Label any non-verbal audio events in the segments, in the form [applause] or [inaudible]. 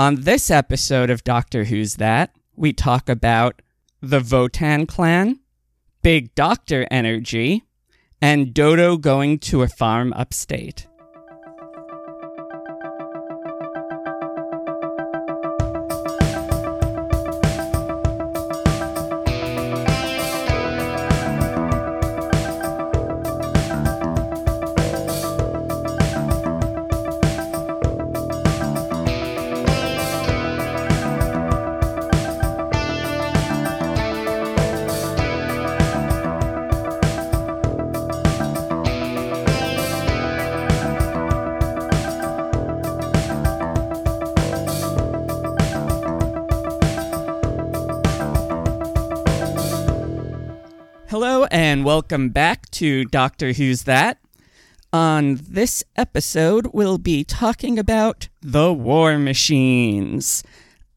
On this episode of Doctor Who's That, we talk about the Wotan clan, Big Doctor energy, and Dodo going to a farm upstate. Welcome back to Doctor Who's That. On this episode, we'll be talking about the War Machines.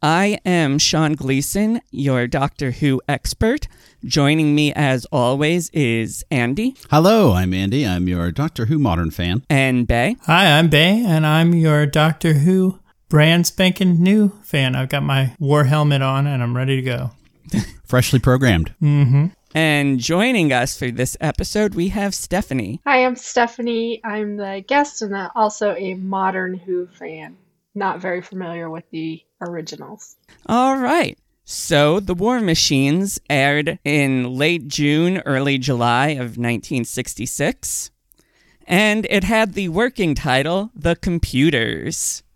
I am Sean Gleason, your Doctor Who expert. Joining me, as always, is Andy Hello, I'm Andy. I'm your Doctor Who modern fan. and Bay. Hi, I'm Bay, and I'm your Doctor Who brand spanking new fan. I've got my war helmet on, and I'm ready to go. [laughs] Freshly programmed. Mm-hmm. And joining us for this episode, we have Stephanie. Hi, I'm Stephanie. I'm the guest and also a modern Who fan. Not very familiar with the originals. All right. So, The War Machines aired in late June, early July of 1966. And it had the working title, The Computers. [laughs]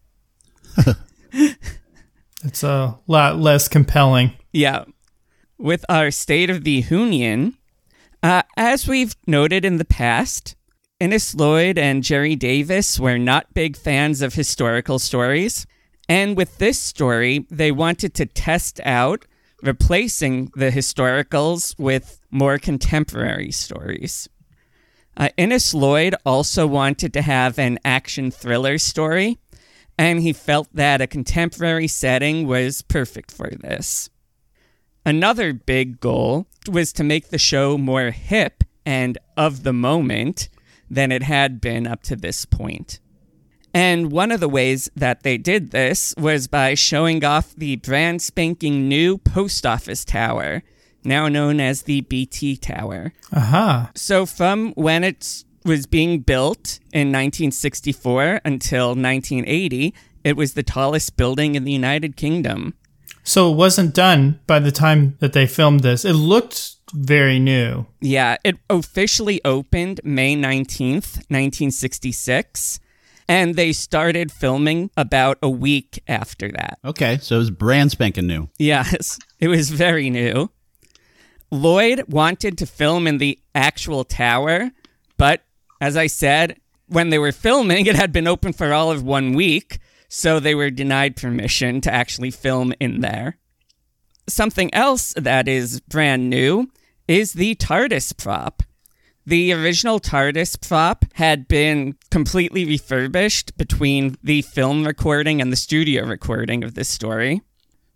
It's a lot less compelling. Yeah. With our State of the Union, uh, as we've noted in the past, Innes Lloyd and Gerry Davis were not big fans of historical stories. And with this story, they wanted to test out replacing the historicals with more contemporary stories. Uh, Innes Lloyd also wanted to have an action thriller story, and he felt that a contemporary setting was perfect for this. Another big goal was to make the show more hip and of the moment than it had been up to this point. And one of the ways that they did this was by showing off the brand spanking new post office tower, now known as the BT Tower. Aha. So, from when it was being built in 1964 until 1980, it was the tallest building in the United Kingdom. So it wasn't done by the time that they filmed this. It looked very new. Yeah, it officially opened May 19th, 1966, and they started filming about a week after that. Okay, so it was brand spanking new. Yes, [laughs] it was very new. Lloyd wanted to film in the actual tower, but as I said, when they were filming, it had been open for all of one week, so they were denied permission to actually film in there. Something else that is brand new is the TARDIS prop. The original TARDIS prop had been completely refurbished between the film recording and the studio recording of this story.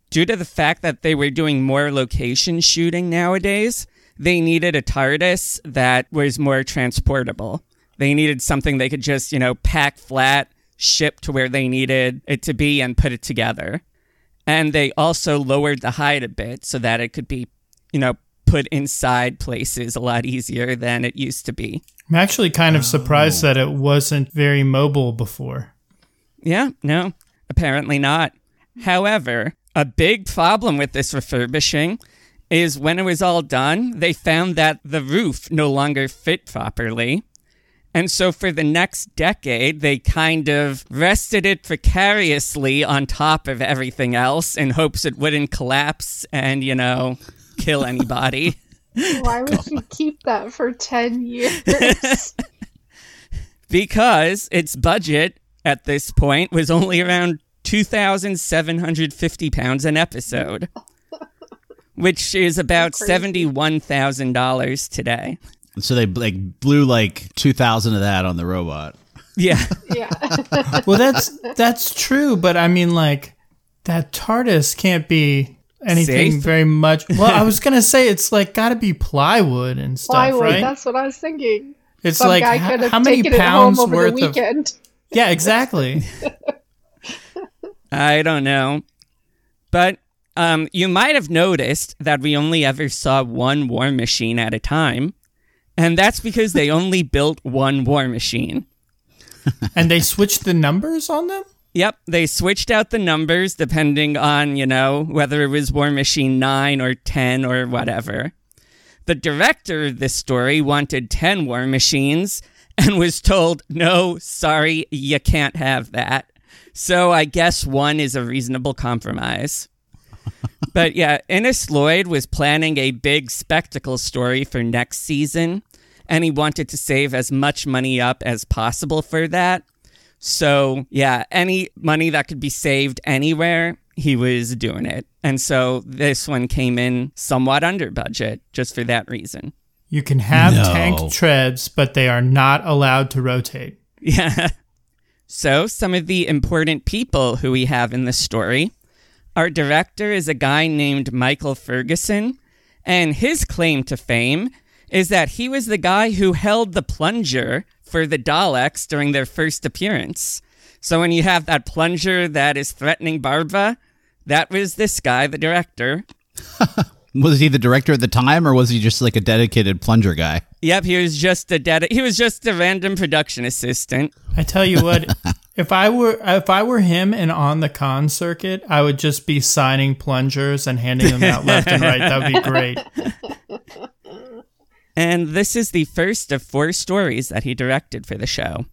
Due to the fact that they were doing more location shooting nowadays, they needed a TARDIS that was more transportable. They needed something they could just, you know, pack flat, ship to where they needed it to be, and put it together. And they also lowered the height a bit so that it could be, you know, put inside places a lot easier than it used to be. I'm actually kind of surprised oh. that it wasn't very mobile before. Yeah, no, apparently not. However, a big problem with this refurbishing is when it was all done, they found that the roof no longer fit properly. And so for the next decade, they kind of rested it precariously on top of everything else in hopes it wouldn't collapse and, you know, kill anybody. [laughs] Why would you keep that for 10 years? [laughs] because its budget at this point was only around 2,750 pounds an episode, [laughs] which is about $71,000 today. So they like blew like 2000 of that on the robot. Yeah. [laughs] yeah. [laughs] Well, that's that's true, but I mean, like that TARDIS can't be anything Safe? very much. Well, I was gonna say it's like got to be plywood and stuff, Plywood, right? that's what I was thinking. It's Some like guy h- could have how many pounds home over worth the of weekend. [laughs] yeah, exactly. I don't know. But um, you might have noticed that we only ever saw one war machine at a time. And that's because they only built one war machine. and they switched the numbers on them? Yep, they switched out the numbers depending on, you know, whether it was War Machine 9 or 10 or whatever. The director of this story wanted 10 War Machines and was told, no, sorry, you can't have that. So I guess one is a reasonable compromise. [laughs] but yeah, Innes Lloyd was planning a big spectacle story for next season, and he wanted to save as much money up as possible for that. So, yeah, any money that could be saved anywhere, he was doing it. And so this one came in somewhat under budget just for that reason. You can have No. tank treads, but they are not allowed to rotate. [laughs] Yeah. So, some of the important people who we have in this story. Our director is a guy named Michael Ferguson, and his claim to fame is that he was the guy who held the plunger for the Daleks during their first appearance. So, when you have that plunger that is threatening Barbara, that was this guy, the director. [laughs] Was he the director at the time, or was he just like a dedicated plunger guy? Yep, he was just a dead. He was just a random production assistant. I tell you what, [laughs] if I were if I were him and on the con circuit, I would just be signing plungers and handing them out left and right. That would be great. [laughs] And this is the first of four stories that he directed for the show.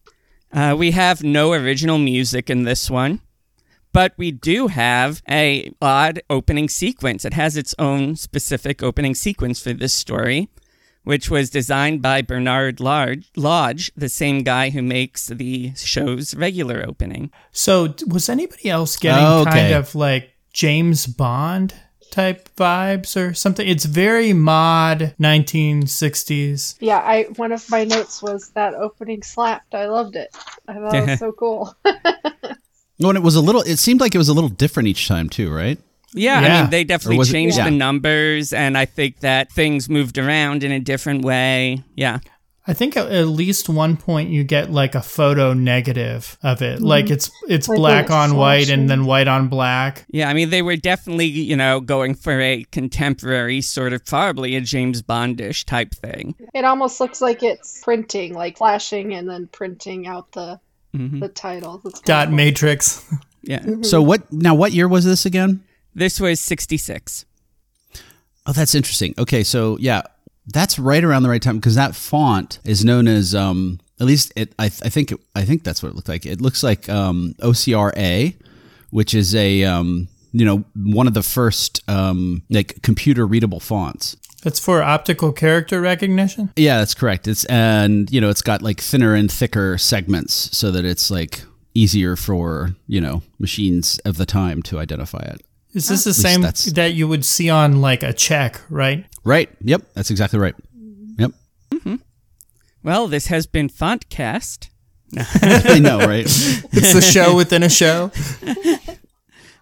Uh, we have no original music in this one, but we do have a odd opening sequence. It has its own specific opening sequence for this story, which was designed by Bernard Lodge, Lodge the same guy who makes the show's regular opening. So, was anybody else getting Oh, okay. kind of like James Bond type vibes or something? It's very mod 1960s. Yeah, I one of my notes was that opening slapped. I loved it. I thought it was [laughs] so cool. [laughs] When it was a little, it seemed like it was a little different each time too, right? Yeah, I mean, they definitely was it- changed Yeah. the numbers, and I think that things moved around in a different way. Yeah. I think at at least one point you get like a photo negative of it. Mm-hmm. Like it's it's Like black it's on white and then white on black. Yeah, I mean, they were definitely, you know, going for a contemporary sort of probably a James Bondish type thing. it almost looks like it's printing, like flashing and then printing out the mm-hmm. the titles. Dot cool. matrix. Yeah. Mm-hmm. So what? Now, what year was this again? This was 66. Oh, that's interesting. Okay, so yeah, that's right around the right time because that font is known as um at least it I, I think I think that's what it looked like. It looks like um OCRA, which is a um you know one of the first um like computer readable fonts. That's for optical character recognition. Yeah, that's correct. It's and you know it's got like thinner and thicker segments so that it's like easier for you know machines of the time to identify it. Is this the same that you would see on like a check, right? Right. Yep. That's exactly right. Yep. Mm-hmm. Well, this has been Fontcast. [laughs] I know, right? [laughs] It's the show within a show. [laughs]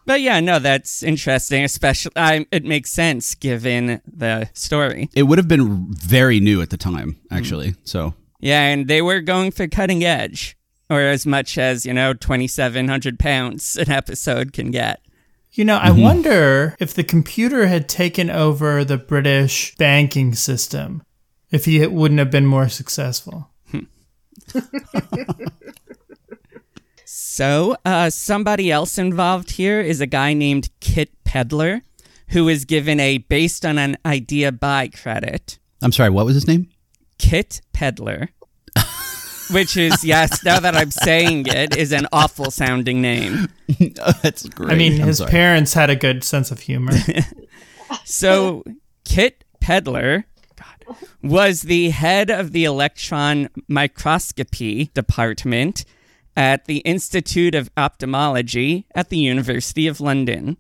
But yeah, no, that's interesting. Especially, I, it makes sense given the story. It would have been very new at the time, actually. Mm. So Yeah, and they were going for cutting edge, or as much as, you know, 2,700 pounds an episode can get. You know, I wonder if the computer had taken over the British banking system, if he wouldn't have been more successful. So, uh, somebody else involved here is a guy named Kit Pedler, who is given a based on an idea by credit. I'm sorry. What was his name? Kit Pedler. Which is, yes, now that I'm saying it, is an awful sounding name. [laughs] That's great. I mean, I'm his sorry. parents had a good sense of humor. [laughs] So, Kit Pedler God, was the head of the electron microscopy department at the Institute of Ophthalmology at the University of London.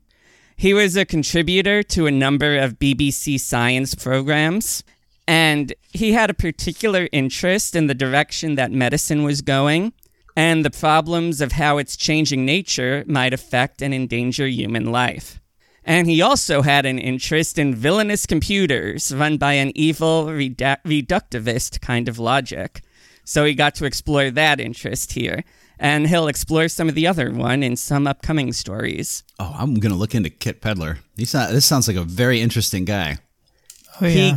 He was a contributor to a number of BBC science programs, and he had a particular interest in the direction that medicine was going and the problems of how its changing nature might affect and endanger human life. And he also had an interest in villainous computers run by an evil redu- reductivist kind of logic. So he got to explore that interest here. and he'll explore some of the other one in some upcoming stories. Oh, I'm gonna look into Kit Pedler. He's not, this sounds like a very interesting guy. Oh yeah. he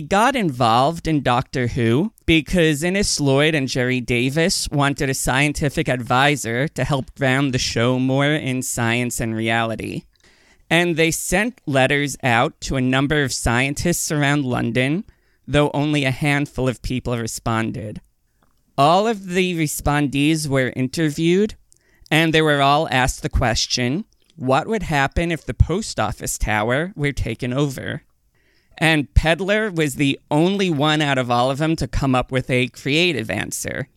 got involved in Doctor Who because Innes Lloyd and Gerry Davis wanted a scientific advisor to help ground the show more in science and reality. And they sent letters out to a number of scientists around London, though only a handful of people responded. All of the respondees were interviewed, and they were all asked the question what would happen if the post office tower were taken over? And Pedler was the only one out of all of them to come up with a creative answer.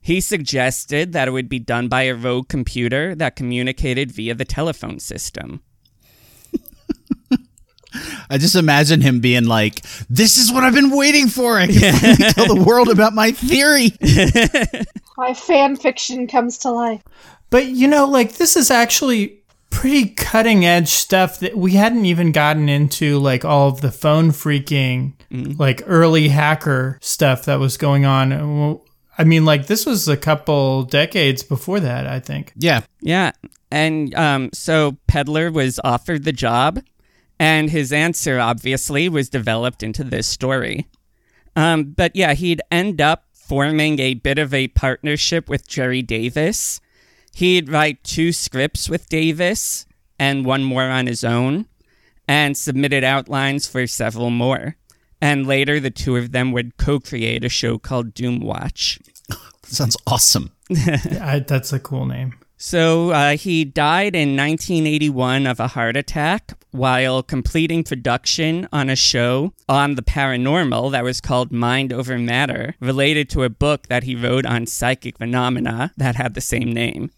He suggested that it would be done by a rogue computer that communicated via the telephone system. [laughs] I just imagine him being like, "This is what I've been waiting for. I can [laughs] finally tell the world about my theory." My fan fiction comes to life. But you know, like this is actually pretty cutting edge stuff that we hadn't even gotten into like all of the phone freaking like early hacker stuff that was going on. I mean, like this was a couple decades before that, I think. Yeah, Yeah. And um, so Pedler was offered the job, and his answer obviously was developed into this story. Um, but yeah, he'd end up forming a bit of a partnership with Gerry Davis. He'd write two scripts with Davis and one more on his own, and submitted outlines for several more. And later, the two of them would co create a show called Doom Watch. [laughs] sounds awesome. [laughs] I, that's a cool name. So uh, he died in 1981 of a heart attack while completing production on a show on the paranormal that was called Mind Over Matter, related to a book that he wrote on psychic phenomena that had the same name.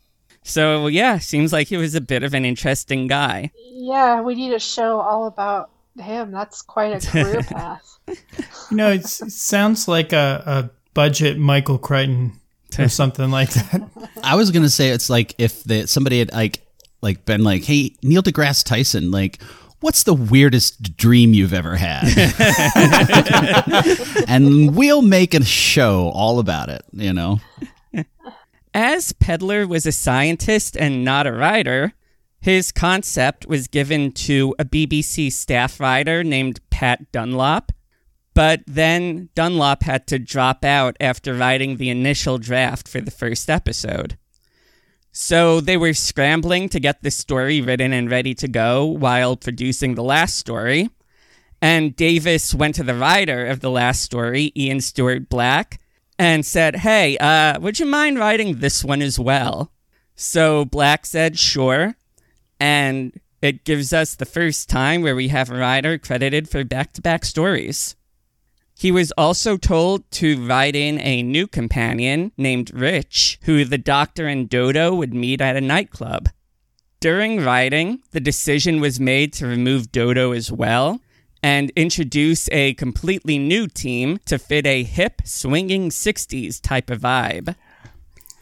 So yeah, seems like he was a bit of an interesting guy. Yeah, we need a show all about him. That's quite a career [laughs] path. You know, it's, it sounds like a, a budget Michael Crichton or [laughs] something like that. I was gonna say it's like if the, somebody had like like been like, "Hey, Neil deGrasse Tyson, like." What's the weirdest dream you've ever had? [laughs] and we'll make a show all about it, you know? As Pedler was a scientist and not a writer, his concept was given to a BBC staff writer named Pat Dunlop. But then Dunlop had to drop out after writing the initial draft for the first episode. So they were scrambling to get the story written and ready to go while producing the last story. And Davis went to the writer of the last story, Ian Stuart Black, and said, Hey, uh, would you mind writing this one as well? So Black said, Sure. And it gives us the first time where we have a writer credited for back to back stories. He was also told to write in a new companion named Rich, who the Doctor and Dodo would meet at a nightclub. During writing, the decision was made to remove Dodo as well and introduce a completely new team to fit a hip, swinging 60s type of vibe.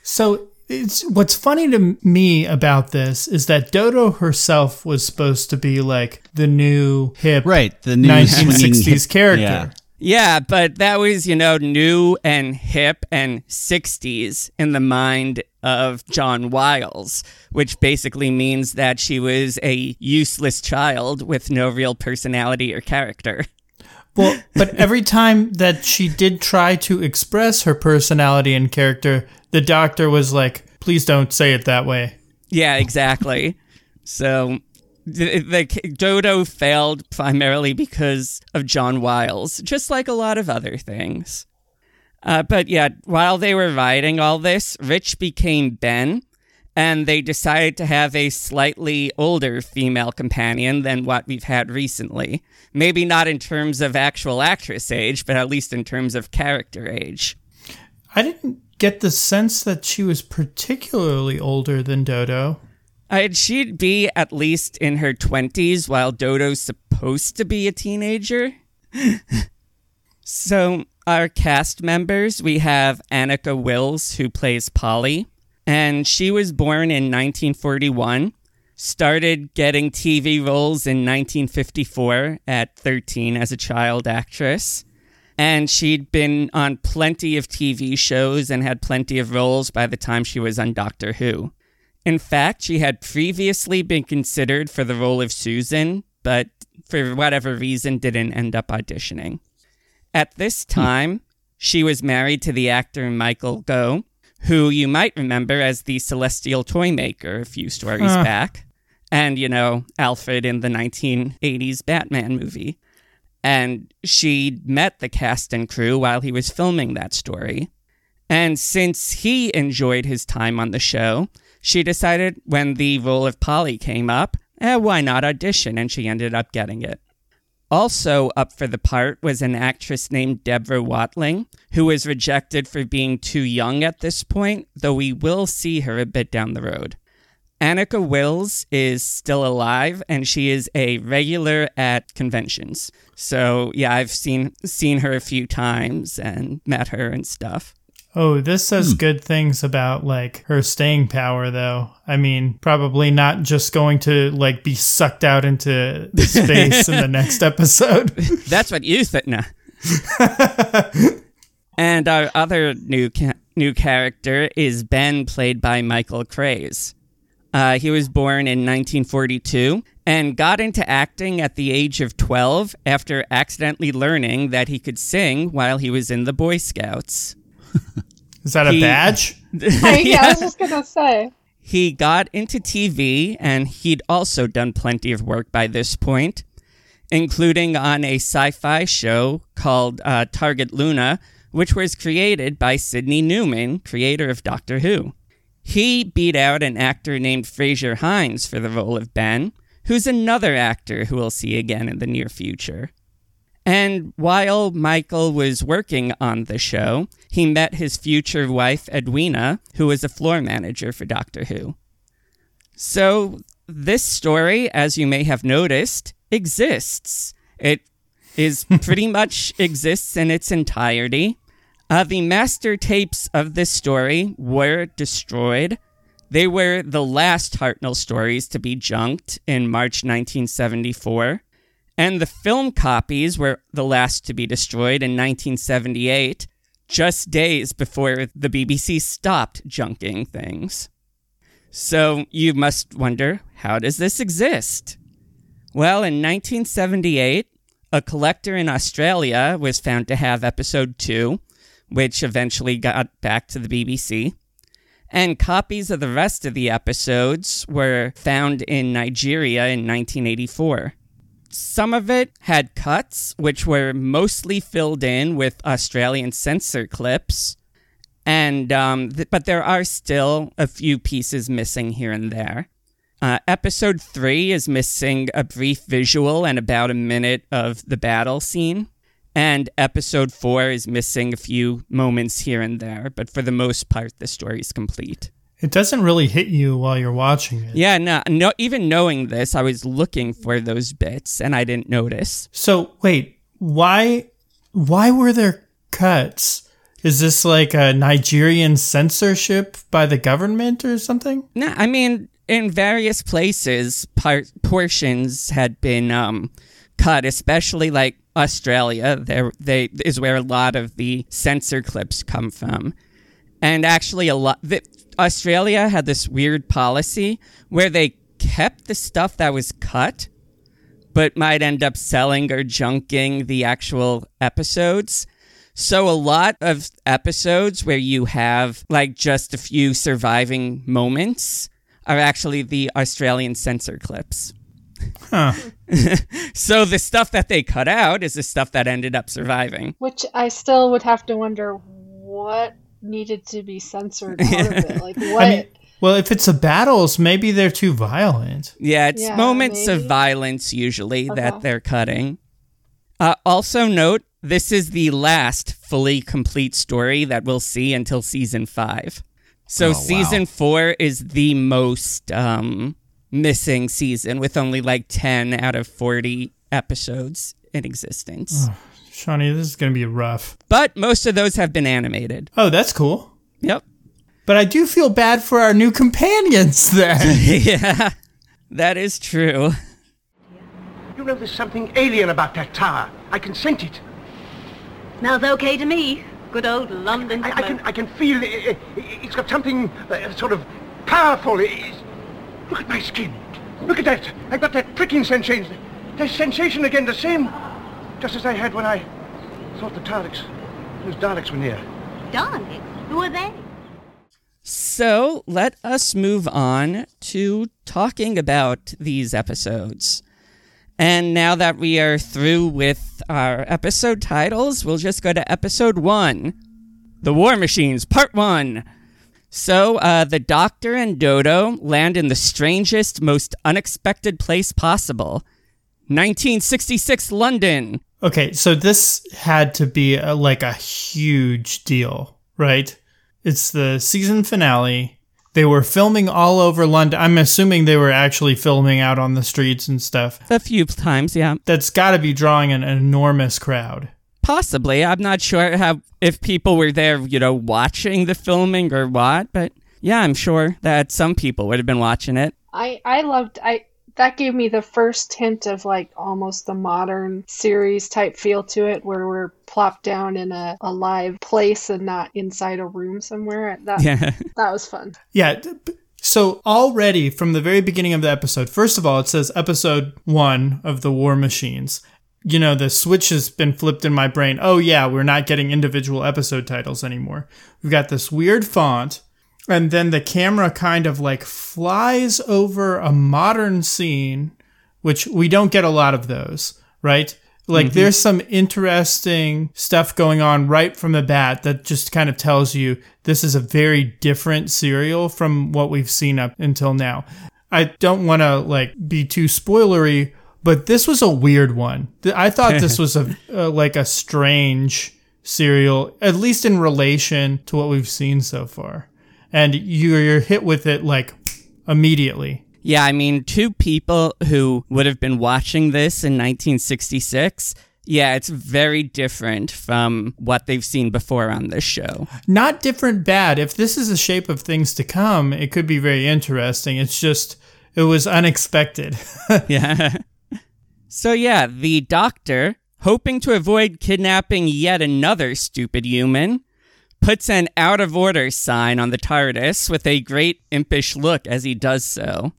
So it's what's funny to me about this is that Dodo herself was supposed to be like the new hip Right. The new 1960s swinging- character. Yeah. Yeah, but that was, you know, new and hip and 60s in the mind of John Wiles, which basically means that she was a useless child with no real personality or character. Well, [laughs] but every time that she did try to express her personality and character, the doctor was like, "Please don't say it that way." Yeah, exactly. so the, Dodo failed primarily because of John Wiles, just like a lot of other things. Uh, but yeah, while they were writing all this, Rich became Ben, and they decided to have a slightly older female companion than what we've had recently. Maybe not in terms of actual actress age, but at least in terms of character age. I didn't get the sense that she was particularly older than Dodo. Uh, she'd be at least in her 20s while Dodo's supposed to be a teenager. [laughs] so, our cast members we have Anneke Wills, who plays Polly, and she was born in 1941. Started getting TV roles in 1954 at 13 as a child actress. And she'd been on plenty of TV shows and had plenty of roles by the time she was on Doctor Who. In fact, she had previously been considered for the role of Susan, but for whatever reason didn't end up auditioning. At this hmm. time, she was married to the actor Michael Gough, who you might remember as the Celestial Toy Toymaker a few stories back, and, you know, Alfred in the 1980s Batman movie. And she met the cast and crew while he was filming that story. And since he enjoyed his time on the show, she decided when the role of Polly came up, eh, why not audition? And she ended up getting it. Also up for the part was an actress named Deborah Watling, who was rejected for being too young at this point, though we will see her a bit down the road. Anneke Wills is still alive and she is a regular at conventions. So yeah, I've seen seen her a few times and met her and stuff. Oh, this Hmm. says good things about like her staying power though. I mean, probably not just going to like be sucked out into space in the [laughs] next episode. [laughs] That's what you think. Nah. [laughs] and our other new ca- new character is Ben, played by Michael Craze. Uh, he was born in 1942 and got into acting at the age of 12 after accidentally learning that he could sing while he was in the Boy Scouts. [laughs] Is that a He- badge? [laughs] [laughs] I, yeah, I was just gonna say. He got into TV and he'd also done plenty of work by this point, including on a sci fi show called uh, Target Luna, which was created by Sydney Newman, creator of Doctor Who. He beat out an actor named Frazer Hines for the role of Ben, who's another actor who we'll see again in the near future. And while Michael was working on the show, he met his future wife, Edwina, who was a floor manager for Doctor Who. So, this story, as you may have noticed, exists. It is [laughs] pretty much exists in its entirety. Uh, the master tapes of this story were destroyed. They were the last Hartnell stories to be junked in March 1974. And the film copies were the last to be destroyed in 1978, just days before the BBC stopped junking things. So you must wonder how does this exist? Well, in 1978, a collector in Australia was found to have episode 2, which eventually got back to the BBC. And copies of the rest of the episodes were found in Nigeria in 1984 some of it had cuts, which were mostly filled in with Australian censor clips, and um, th- but there are still a few pieces missing here and there. Uh, episode three is missing a brief visual and about a minute of the battle scene, and episode four is missing a few moments here and there. But for the most part, the story is complete. It doesn't really hit you while you're watching it. Yeah, no, no. Even knowing this, I was looking for those bits and I didn't notice. So wait, why why were there cuts? Is this like a Nigerian censorship by the government or something? No, I mean, in various places, part portions had been um, cut, especially like Australia. There, they is where a lot of the censor clips come from, and actually, a lot. The, Australia had this weird policy where they kept the stuff that was cut, but might end up selling or junking the actual episodes. So a lot of episodes where you have like just a few surviving moments are actually the Australian censor clips. Huh. [laughs] So the stuff that they cut out is the stuff that ended up surviving. Which I still would have to wonder what needed to be censored [laughs] out of it. Like what? I mean, well, if it's the battles, maybe they're too violent. Yeah, it's Yeah, moments of violence usually that they're cutting. Uh, also, note this is the last fully complete story that we'll see until season five. So, Oh, wow. season four is the most um, missing season with only like 10 out of 40 episodes in existence. Shawnee, this is going to be rough. But most of those have been animated. Oh, that's cool. Yep. But I do feel bad for our new companions then. [laughs] yeah, that is true. You know there's something alien about that tower. I can sense it. Smells okay to me. Good old London I, I can. I can feel it, it's got something uh, sort of powerful. It's, look at my skin. Look at that. I've got that pricking sensation. That sensation again, the same, just as I had when I thought the Daleks, those Daleks were near. Daleks? Who are they? So let us move on to talking about these episodes. And now that we are through with our episode titles, we'll just go to episode one The War Machines, Part One. So, uh, the Doctor and Dodo land in the strangest, most unexpected place possible 1966 London. Okay, so this had to be a, like a huge deal, right? It's the season finale. They were filming all over London. I'm assuming they were actually filming out on the streets and stuff. A few times, yeah. That's got to be drawing an enormous crowd. Possibly. I'm not sure how if people were there, you know, watching the filming or what, but yeah, I'm sure that some people would have been watching it. I I loved I that gave me the first hint of like almost the modern series type feel to it where we're plopped down in a, a live place and not inside a room somewhere. That Yeah. [laughs] that was fun. Yeah. So already from the very beginning of the episode, first of all, it says episode one of the War Machines. You know, the switch has been flipped in my brain. Oh yeah, we're not getting individual episode titles anymore. We've got this weird font, and then the camera kind of like flies over a modern scene, which we don't get a lot of those, right? Like there's some interesting stuff going on right from the bat that just kind of tells you this is a very different serial from what we've seen up until now. I don't want to like be too spoilery, but this was a weird one. I thought this [laughs] was a uh, like a strange serial, at least in relation to what we've seen so far. And you're hit with it like immediately. Yeah, I mean, two people who would have been watching this in 1966. Yeah, it's very different from what they've seen before on this show. not different bad. If this is the shape of things to come, it could be very interesting. It's just it was unexpected. [laughs] Yeah. so, yeah, the doctor, hoping to avoid kidnapping yet another stupid human, puts an out of order sign on the TARDIS with a great impish look as he does so.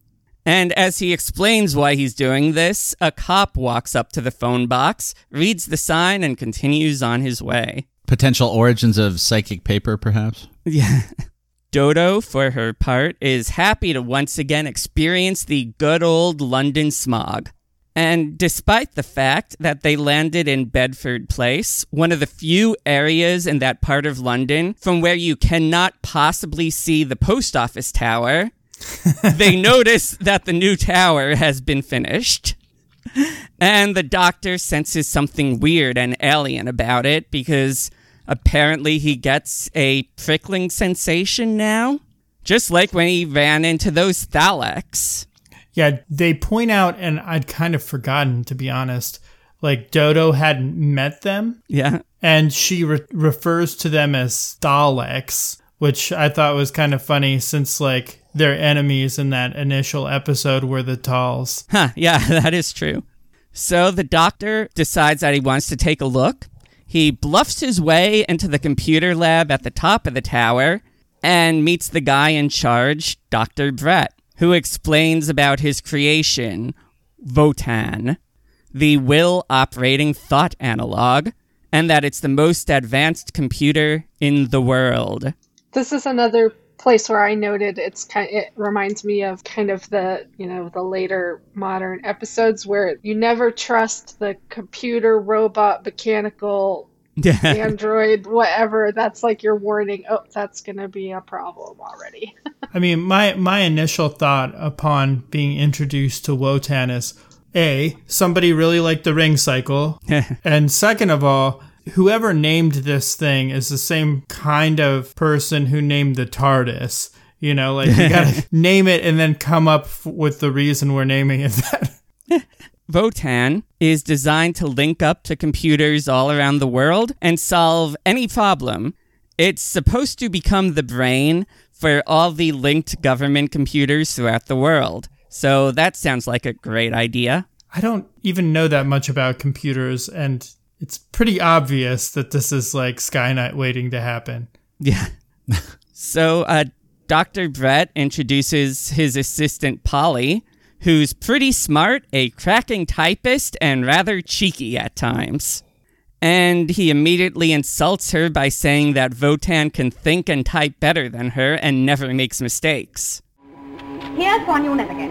And as he explains why he's doing this, a cop walks up to the phone box, reads the sign, and continues on his way. Potential origins of psychic paper, perhaps. Yeah. [laughs] Dodo, for her part, is happy to once again experience the good old London smog. And despite the fact that they landed in Bedford Place, one of the few areas in that part of London from where you cannot possibly see the post office tower, [laughs] they notice that the new tower has been finished. And the doctor senses something weird and alien about it because apparently he gets a prickling sensation now. Just like when he ran into those Daleks. Yeah, they point out, and I'd kind of forgotten to be honest. Like Dodo hadn't met them, Yeah. and she re- refers to them as Daleks, which I thought was kind of funny since like their enemies in that initial episode were the Thals. Huh, yeah, [laughs] that is true. So the doctor decides that he wants to take a look. He bluffs his way into the computer lab at the top of the tower and meets the guy in charge, Dr. Brett, who explains about his creation, Wotan, the will operating thought analog, and that it's the most advanced computer in the world. This is another place where I noted it's kind. of, It reminds me of kind of the you know the later modern episodes where you never trust the computer, robot, mechanical, [laughs] android, whatever. That's like your warning. Oh, that's gonna be a problem already. [laughs] I mean, my my initial thought upon being introduced to Wotan is a somebody really liked the ring cycle, [laughs] and second of all, whoever named this thing is the same kind of person who named the TARDIS. You know, like you gotta name it and then come up f- with the reason we're naming it that. Wotan is designed to link up to computers all around the world and solve any problem. It's supposed to become the brain for all the linked government computers throughout the world. So that sounds like a great idea. I don't even know that much about computers, and it's pretty obvious that this is like Skynet waiting to happen. Yeah. [laughs] so, uh, Dr. Brett introduces his assistant Polly, who's pretty smart, a cracking typist, and rather cheeky at times. And he immediately insults her by saying that Wotan can think and type better than her and never makes mistakes. Here's one you'll never get.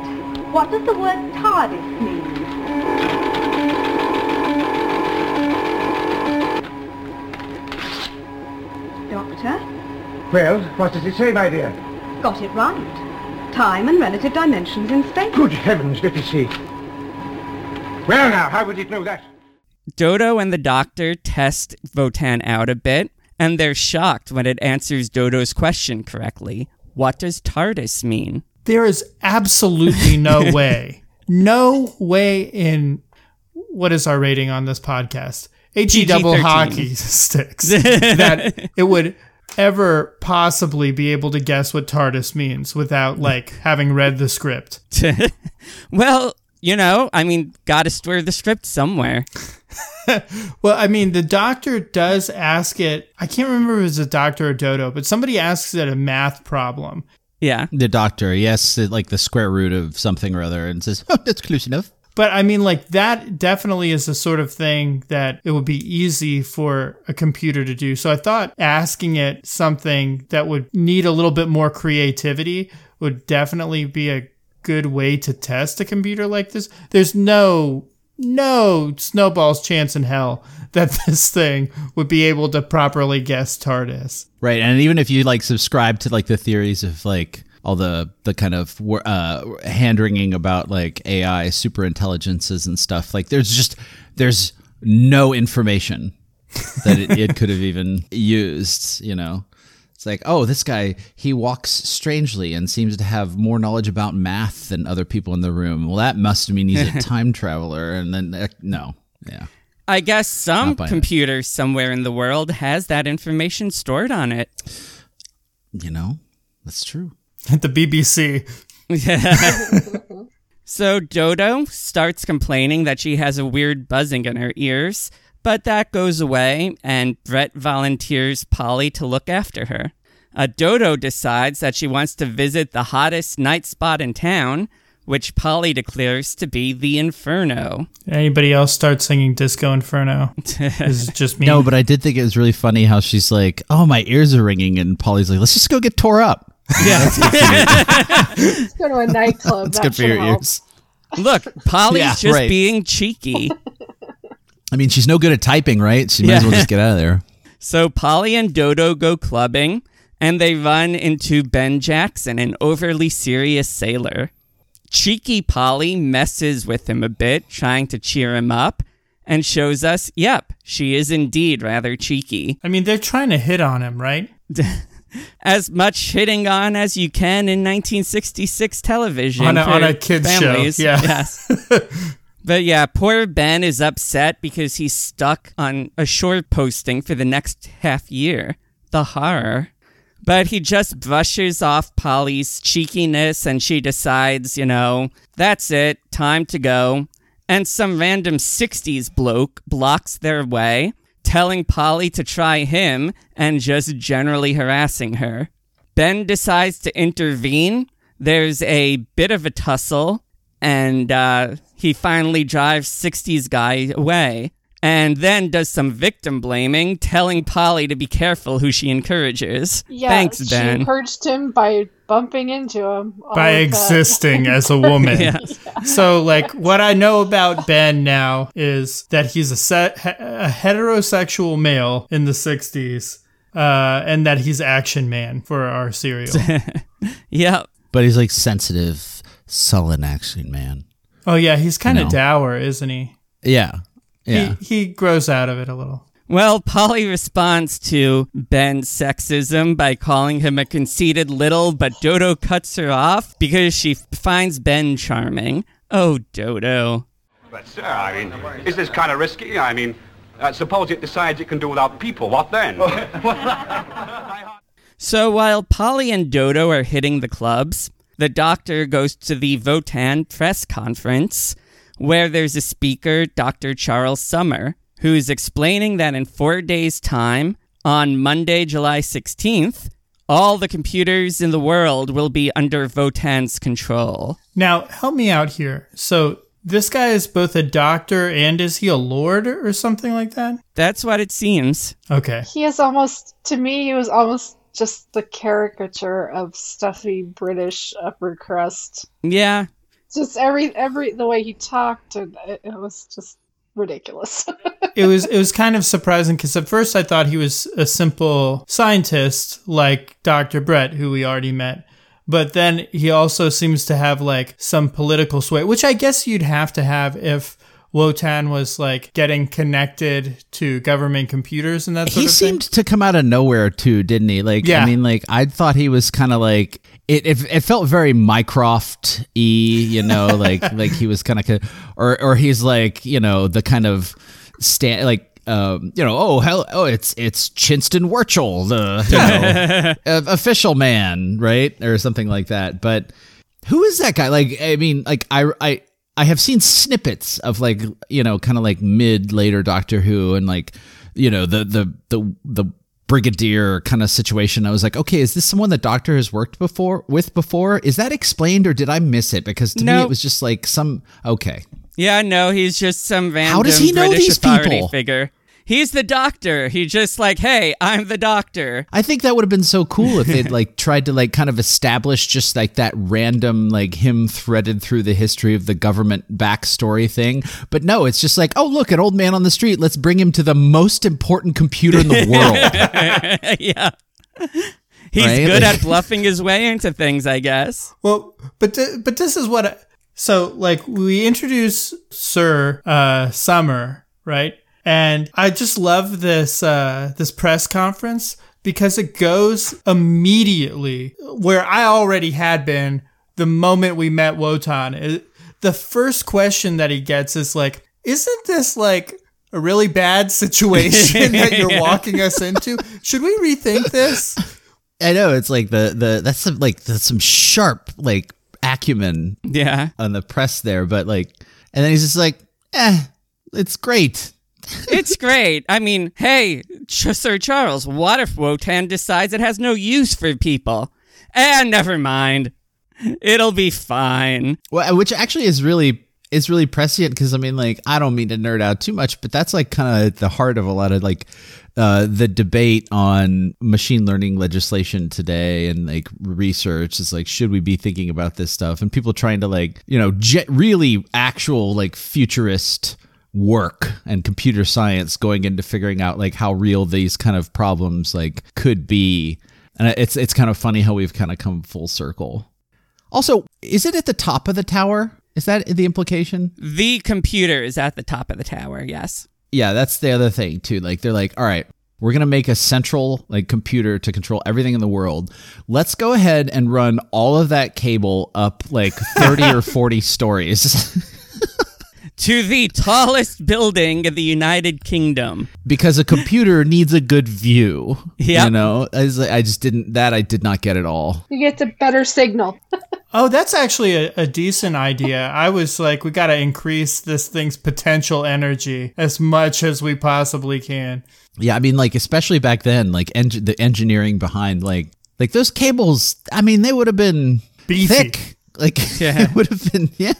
What does the word TARDIS mean? Doctor, Well, what does it say, my dear? got it right. Time and relative dimensions in space. Good heavens, let me see. Well, now, how would it know that? Dodo and the doctor test Wotan out a bit, and they're shocked when it answers Dodo's question correctly. What does TARDIS mean? There is absolutely no [laughs] way, no way in what is our rating on this podcast? HE double hockey sticks [laughs] that it would ever possibly be able to guess what TARDIS means without like having read the script. [laughs] well, you know, I mean, gotta store the script somewhere. [laughs] Well, I mean, the doctor does ask it. I can't remember if it was a doctor or Dodo, but somebody asks it a math problem. Yeah. The doctor, yes, like the square root of something or other, and says, "Oh, that's close enough." But I mean, like, that definitely is the sort of thing that it would be easy for a computer to do. So I thought asking it something that would need a little bit more creativity would definitely be a good way to test a computer like this. There's no, no snowball's chance in hell that [laughs] this thing would be able to properly guess TARDIS. Right, and even if you like subscribe to like the theories of like all the the kind of uh, hand wringing about like AI super intelligences and stuff, like there's just there's no information that it, it could have even [laughs] used. You know, it's like oh, this guy he walks strangely and seems to have more knowledge about math than other people in the room. Well, that must mean he's a [laughs] time traveler, and then uh, no, yeah. I guess some buying it. computer somewhere in the world has that information stored on it. You know, that's true. At [laughs] the BBC. Yeah. [laughs] So Dodo starts complaining that she has a weird buzzing in her ears, but that goes away, and Brett volunteers Polly to look after her. Uh, Dodo decides that she wants to visit the hottest night spot in town, which Polly declares to be the Inferno. Anybody else start singing Disco Inferno? [laughs] Is it just me? No, but I did think it was really funny how she's like, "Oh, my ears are ringing," and Polly's like, "Let's just go get tore up." Yeah. Let's go to a nightclub. It's that good for your help. ears. Look, Polly's Yeah, just right. being cheeky. [laughs] I mean, she's no good at typing, right? She might as well just get out of there. [laughs] So Polly and Dodo go clubbing, and they run into Ben Jackson, an overly serious sailor. Cheeky Polly messes with him a bit, trying to cheer him up, and shows us, yep, she is indeed rather cheeky. I mean, they're trying to hit on him, right? [laughs] As much hitting on as you can in 1966 television. On a- on a kid's show, yeah. [laughs] Yes. [laughs] But yeah, poor Ben is upset because he's stuck on a short posting for the next half year. The horror. But he just brushes off Polly's cheekiness and she decides, you know, that's it, time to go. And some random 60s bloke blocks their way, telling Polly to try him and just generally harassing her. Ben decides to intervene. There's a bit of a tussle, and uh, he finally drives 60s guy away. And then does some victim blaming, telling Polly to be careful who she encourages. Yeah, Thanks, she Ben. purged him by bumping into him. By existing as a [laughs] woman. Yeah. So, like, what I know about Ben now is that he's a set a heterosexual male in the '60s, uh, and that he's Action Man for our serial. [laughs] Yep. But he's like sensitive, sullen action man. oh yeah, he's kind of No. dour, isn't he? Yeah, yeah. He he grows out of it a little. Well, Polly responds to Ben's sexism by calling him a conceited little, but Dodo cuts her off because she finds Ben charming. Oh, Dodo. But, sir, I mean, is this kind of risky? I mean, uh, suppose it decides it can do without people. What then? [laughs] So while Polly and Dodo are hitting the clubs, the doctor goes to the Wotan press conference where there's a speaker, Dr. Charles Summer, who's explaining that in four days' time, on Monday, July 16th, all the computers in the world will be under Wotan's control. Now, help me out here. So, this guy is both a doctor and is he a lord or something like that? That's what it seems. Okay. He is almost, to me, he was almost just the caricature of stuffy British upper crust. Yeah, Just every every the way he talked, and it, it was just ridiculous. [laughs] it was it was kind of surprising because at first I thought he was a simple scientist like Dr. Brett, who we already met. But then he also seems to have like some political sway, which I guess you'd have to have if Wotan was like getting connected to government computers and that sort he seemed to come out of nowhere too, didn't he? Like, Yeah. I mean, like I thought he was kind of like it, it. It felt very Mycroft y, you know, [laughs] like like he was kind of, or or he's like you know the kind of stand like. Um, you know, oh hell, oh it's it's Chinston Wurchel, the you know, [laughs] uh, official man, right, or something like that. But who is that guy? Like, I mean, like I I I have seen snippets of like you know, kind of like mid later Doctor Who and like you know the the the the brigadier kind of situation. I was like, okay, is this someone that Doctor has worked before with before? Is that explained or did I miss it? Because to me it was just like some okay. yeah, no, he's just some random How does he know British these authority people? figure. He's the doctor. He just like, hey, I'm the doctor. I think that would have been so cool if they'd like [laughs] tried to like kind of establish just like that random like him threaded through the history of the government backstory thing. But no, it's just like, oh look, an old man on the street. Let's bring him to the most important computer in the [laughs] world. yeah. [laughs] He's Right? good at bluffing his way into things, I guess. Well, but th- but this is what. I, so like we introduce Sir uh, Summer, right? And I just love this uh, this press conference because it goes immediately where I already had been the moment we met Wotan. It- the first question that he gets is like, "Isn't this like?" A really bad situation that you're [laughs] walking us into. Should we rethink this? I know it's like the the that's some like that's some sharp like acumen Yeah. on the press there, but like, and then he's just like, eh, it's great. It's great. I mean, hey, Ch- Sir Charles, what if Wotan decides it has no use for people? Eh, never mind. It'll be fine. Well, which actually is really is really prescient because I mean, like, I don't mean to nerd out too much, but that's like kind of the heart of a lot of like uh, the debate on machine learning legislation today and like research is like, should we be thinking about this stuff? And people trying to like, you know, ge- really actual like futurist work and computer science going into figuring out like how real these kind of problems like could be. And it's it's kind of funny how we've kind of come full circle. Also, is it at the top of the tower? Is that the implication? The computer is at the top of the tower, yes. Yeah, that's the other thing too. Like they're like, all right, we're gonna make a central like computer to control everything in the world. Let's go ahead and run all of that cable up like thirty or forty stories. [laughs] To the tallest building in the United Kingdom. because a computer [laughs] needs a good view. Yeah. You know, I, like, I just didn't that I did not get at all. you get a better signal. [laughs] Oh, that's actually a, a decent idea. I was like, we got to increase this thing's potential energy as much as we possibly can. Yeah, I mean, like especially back then, like eng- the engineering behind like like those cables. I mean, they would have been Beefy. thick. Like [laughs] yeah. it would have been. Yeah.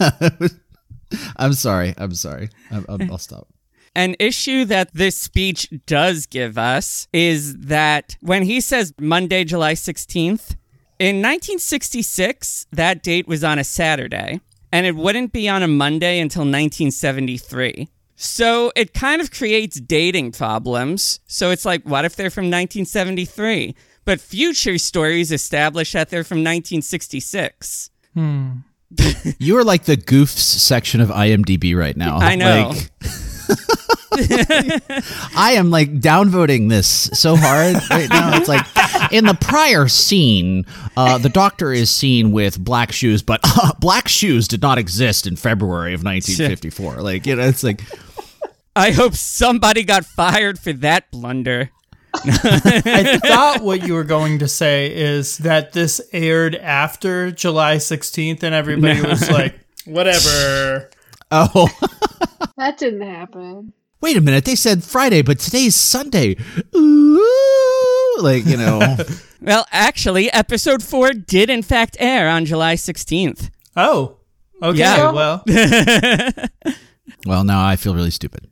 I'm sorry. I'm sorry. I'm, I'm, I'll stop. An issue that this speech does give us is that when he says Monday, July 16th, in 1966, that date was on a Saturday, and it wouldn't be on a Monday until 1973. So it kind of creates dating problems. So it's like, what if they're from 1973? But future stories establish that they're from 1966. Hmm. [laughs] You are like the goofs section of IMDb right now. I know. Like, [laughs] I am like downvoting this so hard right now. It's like in the prior scene, uh, the doctor is seen with black shoes, but [laughs] black shoes did not exist in February of 1954. Like you know, it's like I hope somebody got fired for that blunder. I thought what you were going to say is that this aired after July 16th, and everybody was like, [laughs] whatever. oh. That didn't happen. wait a minute, they said Friday, but today's Sunday. Ooh, like you know, [laughs] Well, actually, episode four did in fact air on July 16th. Oh, okay. Yeah. Well, [laughs] well now I feel really stupid.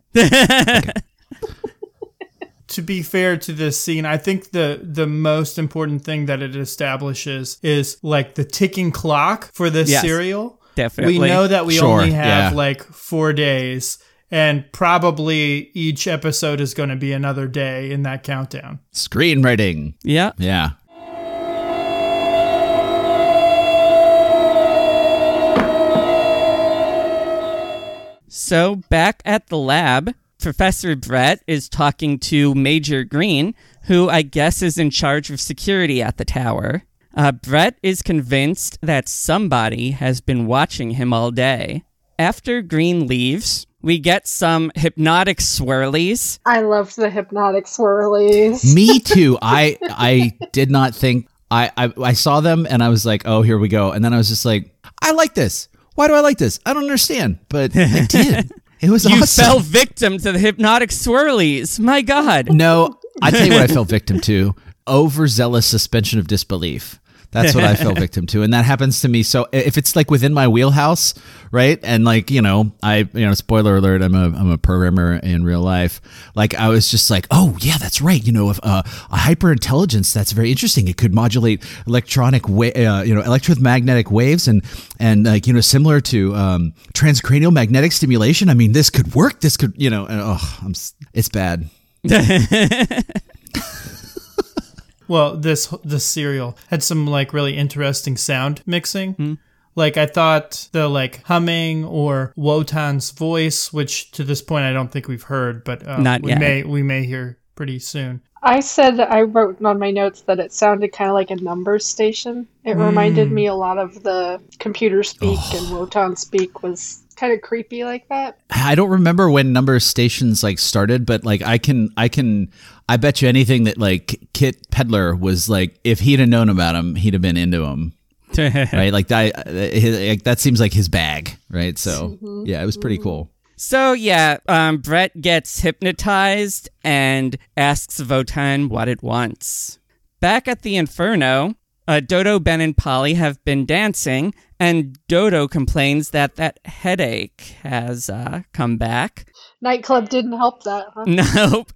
To be fair to this scene, I think the the most important thing that it establishes is like the ticking clock for this Yes. serial. Definitely. We know that we Sure, only have yeah. like four days, and probably each episode is going to be another day in that countdown. Screenwriting. Yeah. Yeah. So, back at the lab, Professor Brett is talking to Major Green, who I guess is in charge of security at the tower. Uh, Brett is convinced that somebody has been watching him all day. After Green leaves, we get some hypnotic swirlies. I loved the hypnotic swirlies. Me [laughs] too. I I did not think I, I I saw them and I was like, oh, here we go. And then I was just like, I like this. Why do I like this? I don't understand, but I did. [laughs] It was You awesome. fell victim to the hypnotic swirlies. My God. no, I tell you what I fell victim to: overzealous suspension of disbelief. That's what I fell [laughs] victim to, and that happens to me. So if it's like within my wheelhouse, right, and like you know, I you know, spoiler alert, I'm a I'm a programmer in real life. Like I was just like, oh yeah, that's right. You know, if uh, a hyper intelligence, that's very interesting. It could modulate electronic, wa- uh, you know, electromagnetic waves, and and like you know, similar to um, transcranial magnetic stimulation. I mean, this could work. This could, you know, and, oh, I'm, it's bad. [laughs] Well, this this serial had some like really interesting sound mixing. Like I thought the like humming or Wotan's voice, which to this point I don't think we've heard, but uh, Not we yet. may we may hear pretty soon. I said I wrote on my notes that it sounded kind of like a numbers station. It reminded me a lot of the computer speak and Wotan speak was kind of creepy like that. I don't remember when number stations like started, but like I can, I can, I bet you anything that like Kit Pedler was like, if he'd have known about him, he'd have been into him, [laughs] right? Like that, uh, his, like, that seems like his bag, right? So mm-hmm. yeah, it was pretty mm-hmm. cool. So yeah, um, Brett gets hypnotized and asks Wotan what it wants. Back at the Inferno, uh, Dodo, Ben, and Polly have been dancing, and Dodo complains that that headache has uh, come back. Nightclub didn't help that, huh? [laughs] Nope.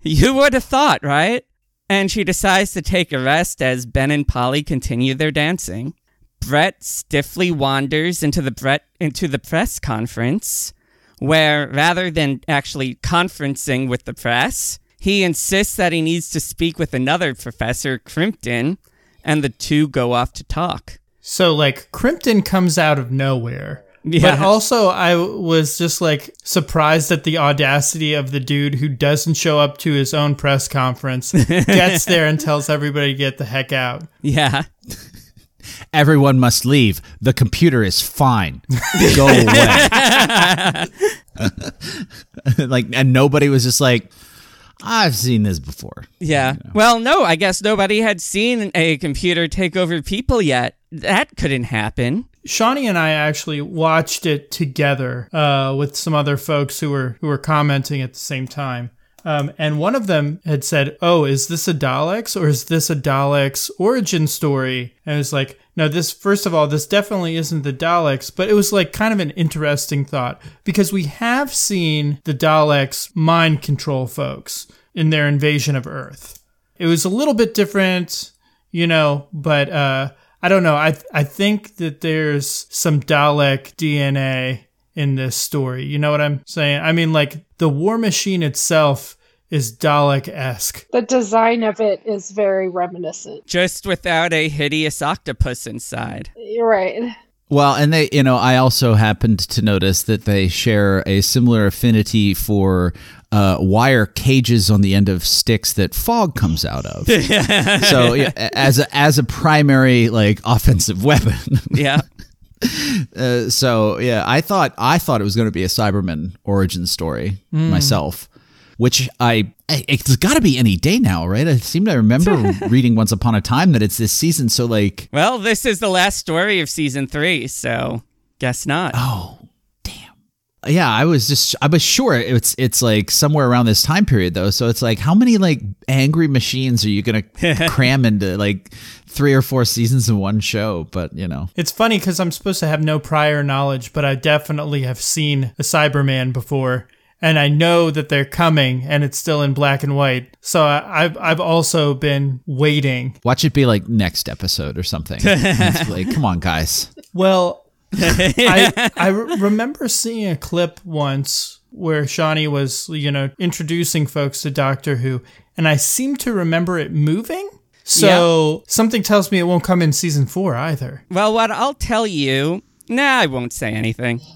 you would have thought, right? And she decides to take a rest as Ben and Polly continue their dancing. Brett stiffly wanders into the Brett into the press conference, where rather than actually conferencing with the press, he insists that he needs to speak with another professor, Krimpton, and the two go off to talk. So like Krimpton comes out of nowhere. But Yeah. also I was just like surprised at the audacity of the dude who doesn't show up to his own press conference, [laughs] gets there and tells everybody to get the heck out. Yeah. Everyone must leave. The computer is fine. Go [laughs] away. [laughs] like, and nobody was just like, I've seen this before. Yeah. Well, no, I guess nobody had seen a computer take over people yet. That couldn't happen. Shawnee and I actually watched it together uh, with some other folks who were who were commenting at the same time. Um, and one of them had said, "Oh, is this a Daleks or is this a Daleks origin story?" And it was like, "No, this first of all, this definitely isn't the Daleks." But it was like kind of an interesting thought because we have seen the Daleks mind control folks in their invasion of Earth. It was a little bit different, you know, but uh, I don't know. I I think that there's some Dalek DNA in this story. You know what I'm saying? I mean, like the War Machine itself is Dalek esque. The design of it is very reminiscent. Just without a hideous octopus inside. You're right. Well, and they, you know, I also happened to notice that they share a similar affinity for uh, wire cages on the end of sticks that fog comes out of. [laughs] so, yeah, as a, as a primary like offensive weapon. [laughs] Yeah. Uh, so yeah, I thought I thought it was going to be a Cyberman origin story myself, which I I- it's got to be any day now, right? I seem to remember [laughs] reading once upon a time that it's this season. So like, Well, this is the last story of season three, so guess not. oh damn, Yeah, I was just I was sure it's it's like somewhere around this time period though. So it's like how many like angry machines are you gonna [laughs] cram into like three or four seasons in one show? But you know, It's funny because I'm supposed to have no prior knowledge, but I definitely have seen a Cyberman before, and I know that they're coming, and it's still in black and white. So I, I've I've also been waiting. watch it be like next episode or something. [laughs] Like, come on, guys. Well, [laughs] I I remember seeing a clip once where Shawnee was you know introducing folks to Doctor Who, and I seem to remember it moving. So something tells me it won't come in season four either. Well, what I'll tell you. Nah, I won't say anything. [laughs]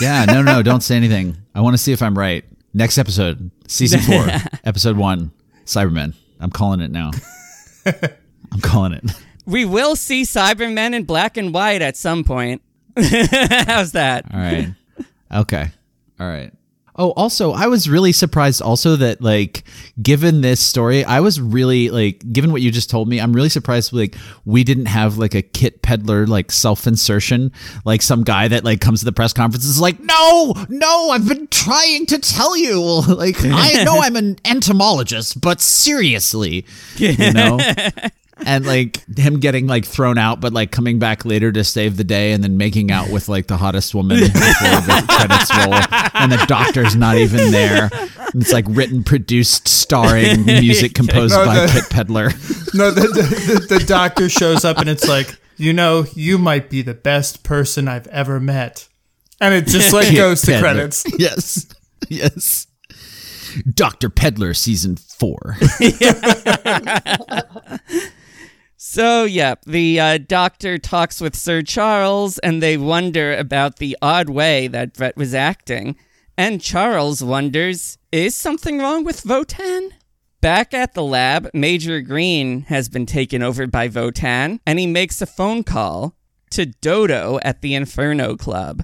Yeah, no, no, don't say anything. I want to see if I'm right. Next episode, season four, [laughs] episode one, Cybermen. I'm calling it now. [laughs] I'm calling it. We will see Cybermen in black and white at some point. How's that? All right. Okay. All right. Oh, also, I was really surprised also that like given this story, I was really like given what you just told me, I'm really surprised like we didn't have like a Kit Pedler like self-insertion, like some guy that like comes to the press conference and is like, "No, no, I've been trying to tell you." [laughs] Like, I know [laughs] I'm an entomologist, but seriously, you know? [laughs] and like him getting like thrown out, but like coming back later to save the day, and then making out with like the hottest woman before the [laughs] credits roll, and the doctor's not even there. And it's like written, produced, starring, [laughs] music composed No, by the- Kit Pedler. No, the, the, the, doctor shows up and it's like, you know, you might be the best person I've ever met. And it just like goes to Pedler. credits. [laughs] Yes, yes. Doctor Pedler, season four. So, yeah, the uh, doctor talks with Sir Charles, and they wonder about the odd way that Brett was acting. And Charles wonders is something wrong with Wotan? Back at the lab, Major Green has been taken over by Wotan, and he makes a phone call to Dodo at the Inferno Club.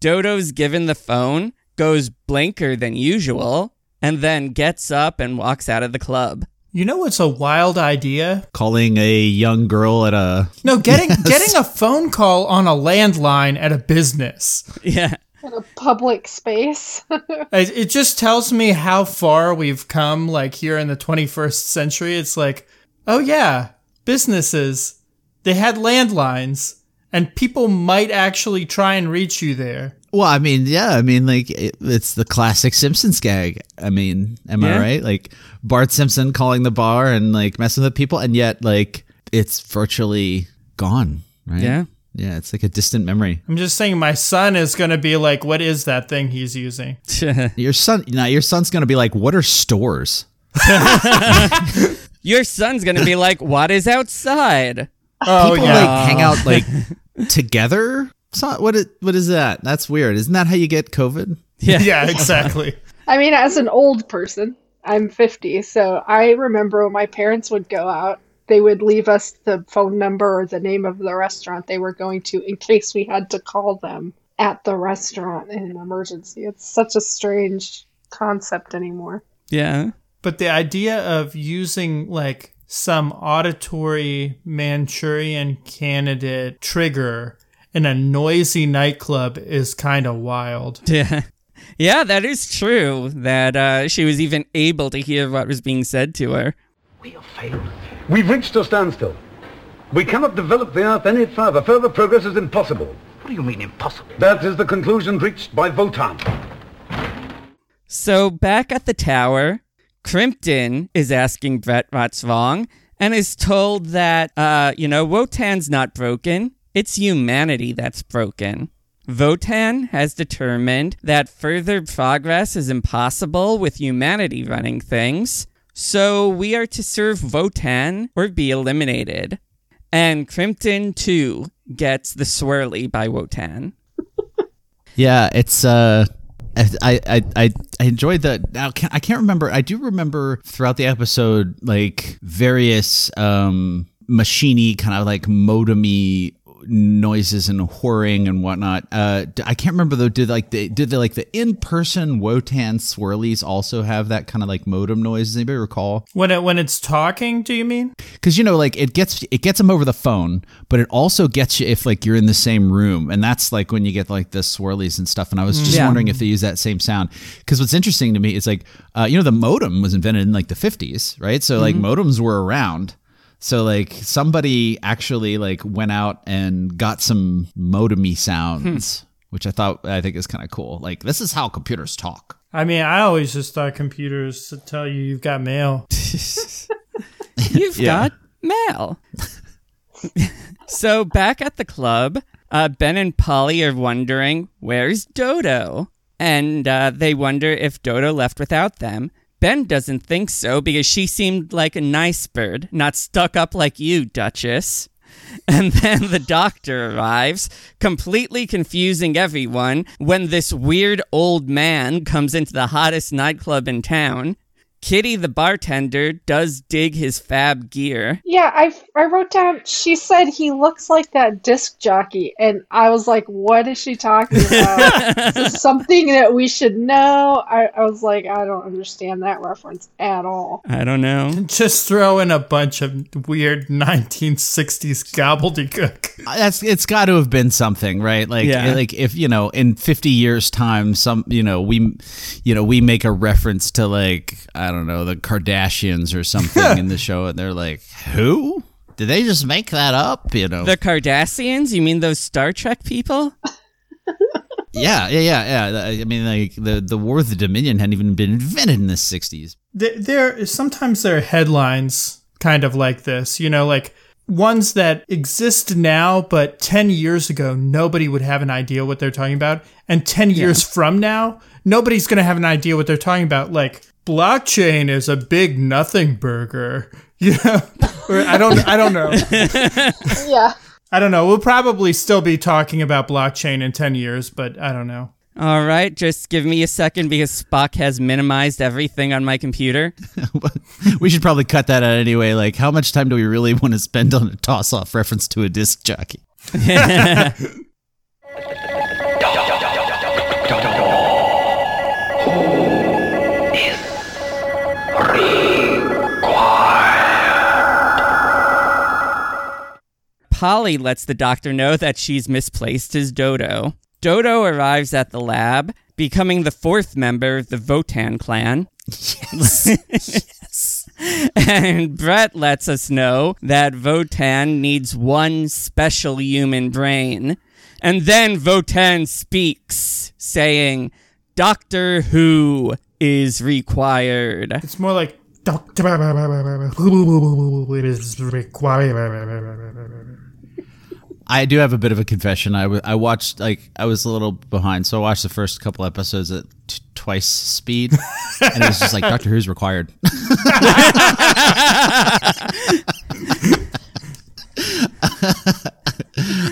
Dodo's given the phone, goes blanker than usual, and then gets up and walks out of the club. You know what's a wild idea? Calling a young girl at a No, getting [laughs] getting a phone call on a landline at a business. Yeah. In a public space. [laughs] It, it just tells me how far we've come, like here in the 21st century. It's like, oh yeah, businesses, they had landlines, and people might actually try and reach you there. Well, I mean, yeah, I mean, like it, it's the classic Simpsons gag. I mean, am Yeah. I right? Like Bart Simpson calling the bar and like messing with people, and yet like it's virtually gone. Right? Yeah. yeah. It's like a distant memory. I'm just saying, my son is going to be like, what is that thing he's using? [laughs] [laughs] Your son, now your son's gonna be like, "What are stores?" [laughs] Your son's gonna be like, "What is outside?" Oh, People yeah. like hang out like together. So what? Is, what is that? That's weird. Isn't that how you get COVID? [laughs] Yeah. yeah, exactly. [laughs] I mean, as an old person, I'm 50, so I remember when my parents would go out, they would leave us the phone number or the name of the restaurant they were going to in case we had to call them at the restaurant in an emergency. It's such a strange concept anymore. Yeah. But the idea of using like some auditory Manchurian candidate trigger in a noisy nightclub is kind of wild. [laughs] Yeah. Yeah, that is true. That uh, she was even able to hear what was being said to her. We have failed. We've reached a standstill. We cannot develop the Earth any further. Further progress is impossible. What do you mean impossible? That is the conclusion reached by Wotan. So back at the tower, Krimpton is asking Brett what's wrong and is told that, uh, you know, Wotan's not broken. It's humanity that's broken. Wotan has determined that further progress is impossible with humanity running things, so we are to serve Wotan or be eliminated. And Krimpton, too, gets the swirly by Wotan. [laughs] Yeah, it's uh I I I, I enjoyed the now I can't remember I do remember throughout the episode like various um machiny kind of like modemy noises and whirring and whatnot. Uh, I can't remember though. Did like the did the like the in person Wotan swirlies also have that kind of like modem noise? Does anybody recall? When it when it's talking, do you mean? Because you know, like it gets it gets them over the phone, but it also gets you if like you're in the same room, and that's like when you get like the swirlies and stuff. And I was just Yeah. wondering if they use that same sound. Because what's interesting to me is like, uh, you know, the modem was invented in like the 50s, right? So like modems were around. So like somebody actually like went out and got some modemy sounds, which I thought I think is kind of cool. Like this is how computers talk. I mean, I always just thought computers to tell you you've got mail. [laughs] You've got mail. [laughs] so back at the club, uh, Ben and Polly are wondering, where's Dodo? And uh, they wonder if Dodo left without them. Ben doesn't think so because she seemed like a nice bird, not stuck up like you, Duchess. [laughs] And then the doctor arrives, completely confusing everyone when this weird old man comes into the hottest nightclub in town. Kitty, the bartender, does dig his fab gear. Yeah, I I wrote down. She said he looks like that disc jockey, and I was like, "What is she talking [laughs] about? is this something that we should know?" I, I was like, "I don't understand that reference at all." I don't know. [laughs] Just throw in a bunch of weird 1960s gobbledygook. Uh, that's it's got to have been something right like Yeah. like if you know in 50 years time some you know we you know we make a reference to like i don't know the kardashians or something in the [laughs] show and they're like who did they just make that up you know The Cardassians? You mean those Star Trek people? [laughs] yeah yeah yeah yeah i mean like the the war of the dominion hadn't even been invented in the 60s There, there sometimes there are headlines kind of like this, you know, like ones that exist now, but 10 years ago, nobody would have an idea what they're talking about. And 10 years from now, nobody's going to have an idea what they're talking about. Like, blockchain is a big nothing burger. [laughs] You know, I don't, I don't know. [laughs] Yeah. I don't know. We'll probably still be talking about blockchain in 10 years, but I don't know. All right, just give me a second because Spock has minimized everything on my computer. [laughs] we should probably cut that out anyway like how much time do we really want to spend on a toss off reference to a disc jockey Polly lets the doctor know that she's misplaced his Dodo. Dodo arrives at the lab, becoming the fourth member of the Wotan clan. Yes. [laughs] yes. and Brett lets us know that Wotan needs one special human brain. And then Wotan speaks, saying, Doctor Who is required. It's more like Doctor [laughs] it is required. I do have a bit of a confession. I I watched like I was a little behind, so I watched the first couple episodes at t- twice speed, and it was just like Doctor Who's required. [laughs]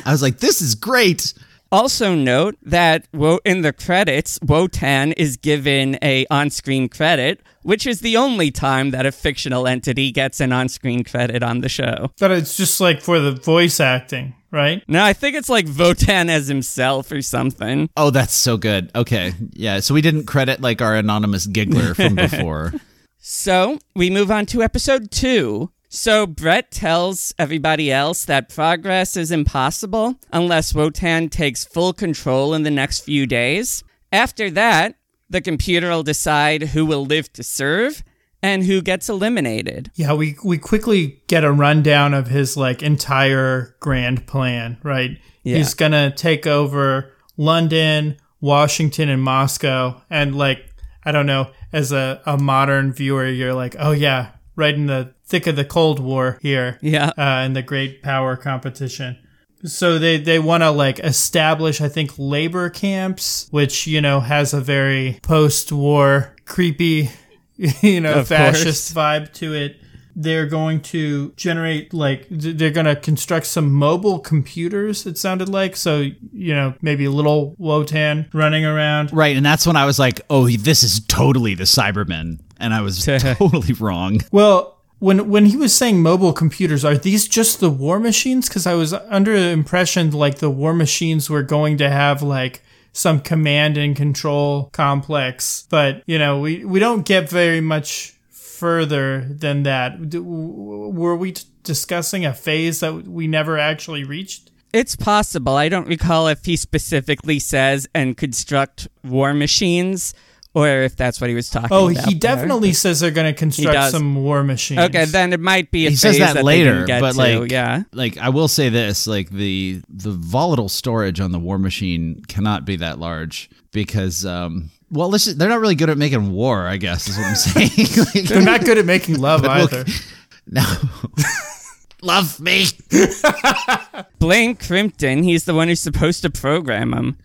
I was like, this is great. Also note that in the credits, Wotan is given a on-screen credit, which is the only time that a fictional entity gets an on-screen credit on the show. But it's just like for the voice acting, right? No, I think it's like Wotan as himself or something. Oh, that's so good. Okay, yeah. So we didn't credit like our anonymous giggler from [laughs] before. So we move on to episode two. So Brett tells everybody else that progress is impossible unless Wotan takes full control in the next few days. After that, the computer will decide who will live to serve and who gets eliminated. Yeah, we we quickly get a rundown of his like entire grand plan, right? Yeah. He's gonna take over London, Washington, and Moscow, and like I don't know, as a, a modern viewer, you're like, oh yeah, right in the thick of the Cold War here, Yeah. uh, and the great power competition. So they, they want to like establish, I think, labor camps, which, you know, has a very post war creepy, [laughs] you know, Of fascist vibe to it. They're going to generate like they're going to construct some mobile computers. It sounded like so you know maybe a little Wotan running around. right, and that's when I was like, oh, this is totally the Cybermen, and I was [laughs] totally wrong. Well, when when he was saying mobile computers, are these just the war machines? Because I was under the impression like the war machines were going to have like some command and control complex, but you know we we don't get very much further than that. D- w- Were we t- discussing a phase that we never actually reached? It's possible. I don't recall if he specifically says and construct war machines or if that's what he was talking Oh, about. Oh, he there. definitely says they're going to construct some war machines. Okay, then it might be a he phase says that, they later, didn't get but to, like, yeah. like I will say this: like the the volatile storage on the War Machine cannot be that large because, um, well, let's just, they're not really good at making war. I guess is what I'm [laughs] saying. [laughs] Like, They're not good at making [laughs] love either. no, love me. Blame Krimpton. He's the one who's supposed to program them.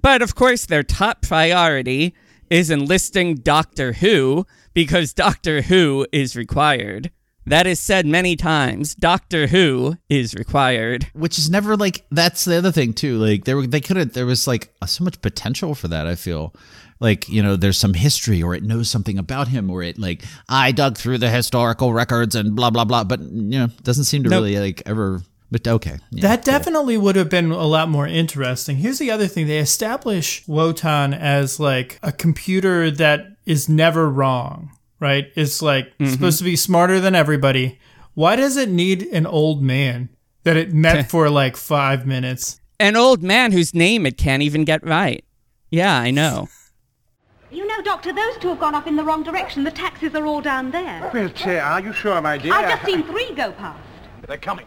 But of course, their top priority is enlisting Doctor Who because Doctor Who is required. That is said many times. Doctor Who is required. Which is never like that's the other thing too. Like there were they could have there was like uh, so much potential for that. I feel like you know there's some history or it knows something about him or it like I dug through the historical records and blah blah blah. But you know doesn't seem to Nope. really like ever. But okay, yeah, That cool. definitely would have been a lot more interesting. Here's the other thing they establish Wotan as like a computer that is never wrong, right? It's like mm-hmm. supposed to be smarter than everybody. Why does it need an old man that it met [laughs] for like five minutes? An old man whose name it can't even get right. Yeah, I know. [laughs] You know, Doctor, those two have gone off in the wrong direction. The taxis are all down there. Well, say, are you sure, my dear? I've just seen three go past. They're coming.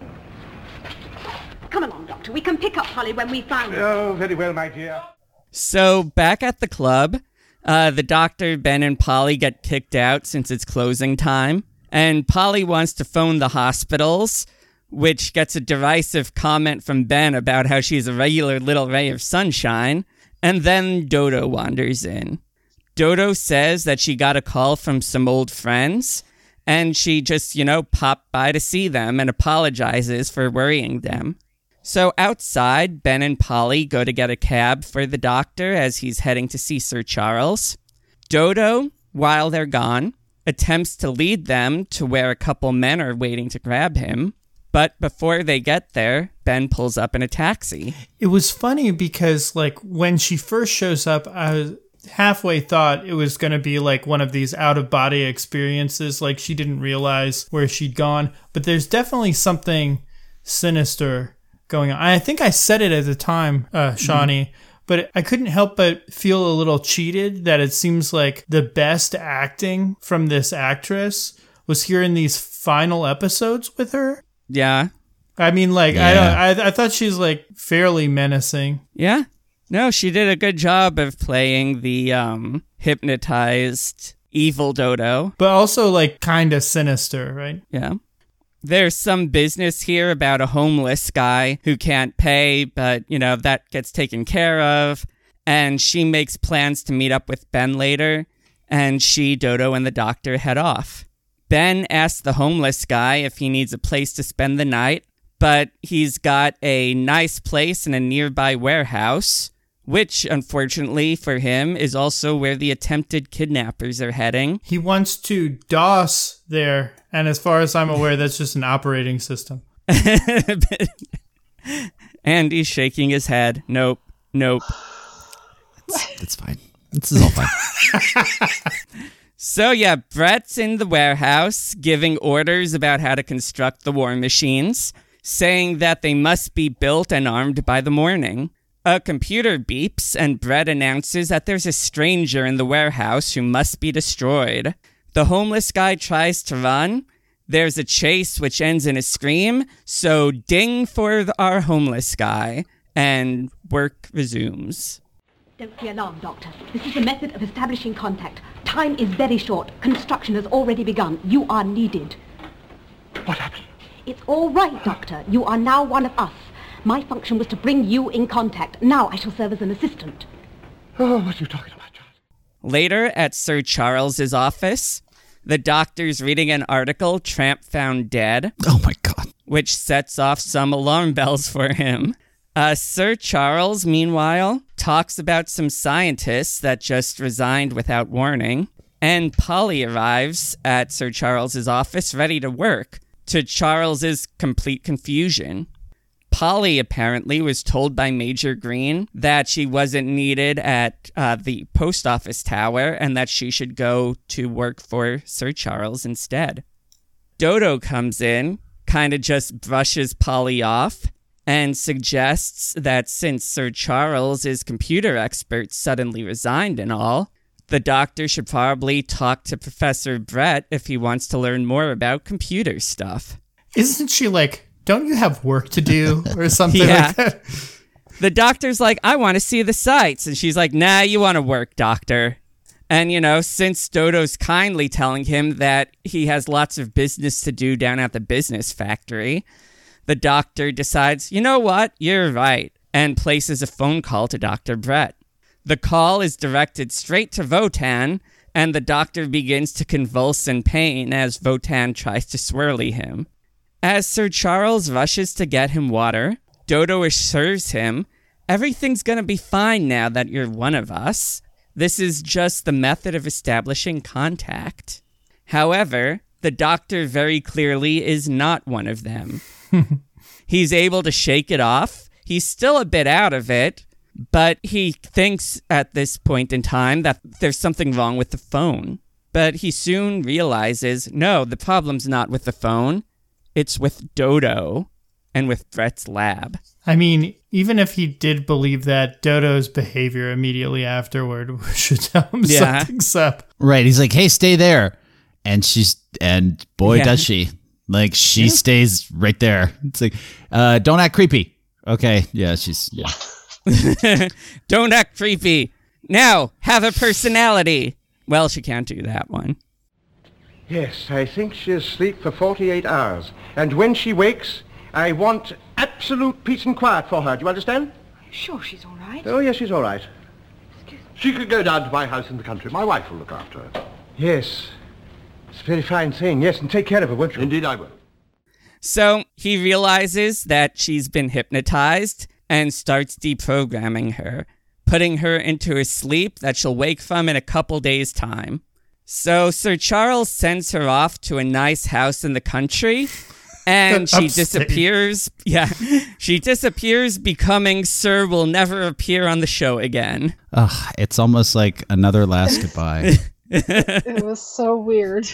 Come along, Doctor. We can pick up Polly when we find her. Oh, very well, my dear. So back at the club, uh, the doctor, Ben, and Polly get kicked out since it's closing time. And Polly wants to phone the hospitals, which gets a derisive comment from Ben about how she's a regular little ray of sunshine. And then Dodo wanders in. Dodo says that she got a call from some old friends and she just, you know, popped by to see them and apologizes for worrying them. So outside, Ben and Polly go to get a cab for the doctor as he's heading to see Sir Charles. Dodo, while they're gone, attempts to lead them to where a couple men are waiting to grab him. But before they get there, Ben pulls up in a taxi. It was funny because like when she first shows up, I was halfway thought it was going to be like one of these out of body experiences like she didn't realize where she'd gone, but there's definitely something sinister going on. I think I said it at the time, uh Shawnee, but I couldn't help but feel a little cheated that it seems like the best acting from this actress was here in these final episodes with her. Yeah. I mean, like I Yeah. don't. I, I thought she's like fairly menacing. Yeah. No, she did a good job of playing the um, hypnotized evil Dodo. but also like kind of sinister, right? Yeah. There's some business here about a homeless guy who can't pay, but, you know, that gets taken care of. And she makes plans to meet up with Ben later, and she, Dodo, and the doctor head off. Ben asks the homeless guy if he needs a place to spend the night, but he's got a nice place in a nearby warehouse, which, unfortunately for him, is also where the attempted kidnappers are heading. He wants to DOS there, and as far as I'm [laughs] aware, that's just an operating system. [laughs] and he's shaking his head. Nope, nope. It's fine. This is all fine. [laughs] So, yeah, Brett's in the warehouse giving orders about how to construct the war machines, saying that they must be built and armed by the morning. A computer beeps, and Brett announces that there's a stranger in the warehouse who must be destroyed. The homeless guy tries to run. There's a chase which ends in a scream, so ding for the- our homeless guy, and work resumes. Don't be alarmed, Doctor. This is a method of establishing contact. Time is very short. Construction has already begun. You are needed. What happened? It's all right, Doctor. You are now one of us. My function was to bring you in contact. Now I shall serve as an assistant. Oh, what are you talking about, Charles? Later, at Sir Charles's office, the doctor's reading an article Tramp found dead, Oh my god. which sets off some alarm bells for him. Uh, Sir Charles, meanwhile, talks about some scientists that just resigned without warning. And Polly arrives at Sir Charles's office ready to work, to Charles's complete confusion. Polly apparently was told by Major Green that she wasn't needed at uh, the post office tower and that she should go to work for Sir Charles instead. Dodo comes in, kind of just brushes Polly off, and suggests that since Sir Charles, Charles's computer expert suddenly resigned and all, the doctor should probably talk to Professor Brett if he wants to learn more about computer stuff. Isn't she like, don't you have work to do [laughs] or something Yeah. like that? The doctor's like, I want to see the sights. And she's like, nah, you want to work, doctor. And, you know, since Dodo's kindly telling him that he has lots of business to do down at the business factory, the doctor decides, you know what, you're right, and places a phone call to Dr. Brett. The call is directed straight to Wotan, and the doctor begins to convulse in pain as Wotan tries to swirly him. As Sir Charles rushes to get him water, Dodo assures him, Everything's gonna be fine now that you're one of us. This is just the method of establishing contact. However, the doctor very clearly is not one of them. [laughs] He's able to shake it off. He's still a bit out of it, but he thinks at this point in time that there's something wrong with the phone. But he soon realizes no, the problem's not with the phone, it's with Dodo and with Brett's lab. I mean, even if he did believe that, Dodo's behavior immediately afterward [laughs] should tell him Yeah. something's up. Right. He's like, hey, stay there. And she's, and boy, Yeah. does she. Like, she stays right there. It's like, uh, don't act creepy. Okay. Yeah, she's, yeah. [laughs] Don't act creepy. Now, have a personality. Well, she can't do that one. Yes, I think she'll sleep for 48 hours. And when she wakes, I want absolute peace and quiet for her. Do you understand? Sure, she's all right. Oh, yes, she's all right. She could go down to my house in the country. My wife will look after her. Yes. It's a very fine thing. Yes, and take care of her, won't you? Indeed I will. So he realizes that she's been hypnotized and starts deprogramming her, putting her into a sleep that she'll wake from in a couple days' time. So Sir Charles sends her off to a nice house in the country. And she [laughs] disappears. Yeah. She disappears, becoming Sir will never appear on the show again. Ugh, it's almost like another last [laughs] goodbye. It was so weird.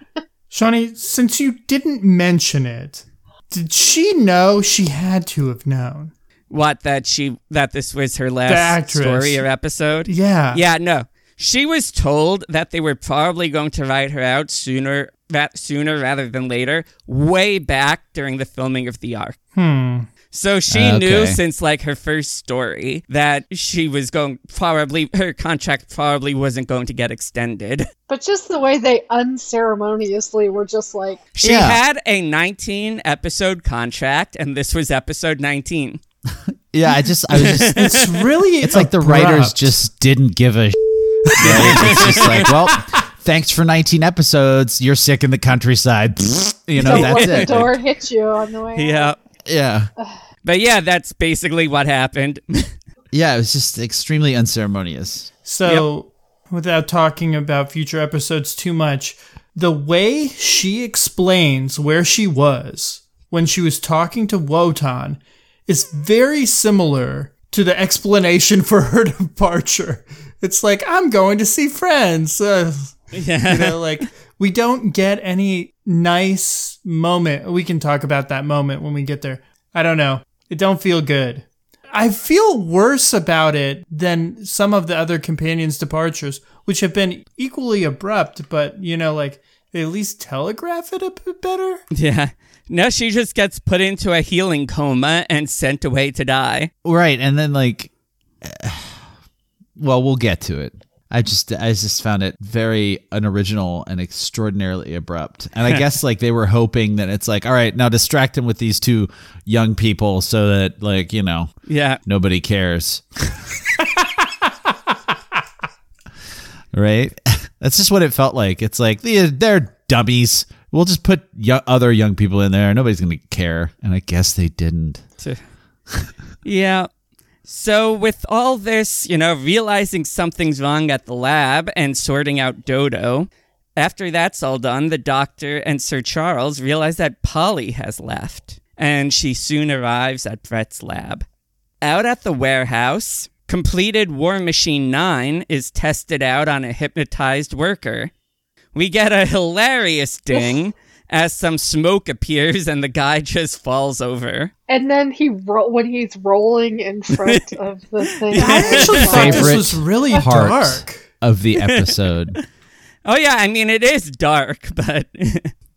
[laughs] Shawnee, since you didn't mention it, did she know she had to have known? What that she that this was her last story or episode? Yeah. Yeah, no. She was told that they were probably going to write her out sooner ra- sooner rather than later, way back during the filming of the arc. Hmm. So she Okay. knew since like her first story that she was going probably her contract probably wasn't going to get extended. [laughs] But just the way they unceremoniously were just like, She Yeah. had a 19 episode contract and this was episode 19. [laughs] yeah, I just, I was just, It's [laughs] really it's like the writers just didn't give a. Right? [laughs] It's just like, well, thanks for 19 episodes. You're sick in the countryside. [laughs] You know, don't that's let the it. door hit you on the way. out. Yeah. Yeah. [sighs] But yeah, that's basically what happened. [laughs] Yeah, it was just extremely unceremonious. So, without talking about future episodes too much, the way she explains where she was when she was talking to Wotan is very similar to the explanation for her departure. It's like, I'm going to see friends. [laughs] Uh, yeah. you know, like, we don't get any nice moment. We can talk about that moment when we get there. I don't know. It don't feel good. I feel worse about it than some of the other companions' departures, which have been equally abrupt, but you know, like they at least telegraph it a bit better. Yeah. No, she just gets put into a healing coma and sent away to die. Right, and then like, well, we'll get to it. I just, I just found it very unoriginal and extraordinarily abrupt. And I [laughs] guess like they were hoping that it's like, all right, now distract him with these two young people so that like you know Yeah. nobody cares. right? [laughs] That's just what it felt like. It's like they're, they're dummies. We'll just put other young people in there. Nobody's going to care. And I guess they didn't. [laughs] Yeah. So, with all this, you know, realizing something's wrong at the lab and sorting out Dodo, after that's all done, the doctor and Sir Charles realize that Polly has left, and she soon arrives at Brett's lab. Out at the warehouse, completed War Machine 9 is tested out on a hypnotized worker. We get a hilarious ding [laughs] as some smoke appears and the guy just falls over. And then he ro- when he's rolling in front [laughs] of the thing. I actually thought this was really part dark. of the episode. [laughs] Oh yeah, I mean it is dark, [laughs] but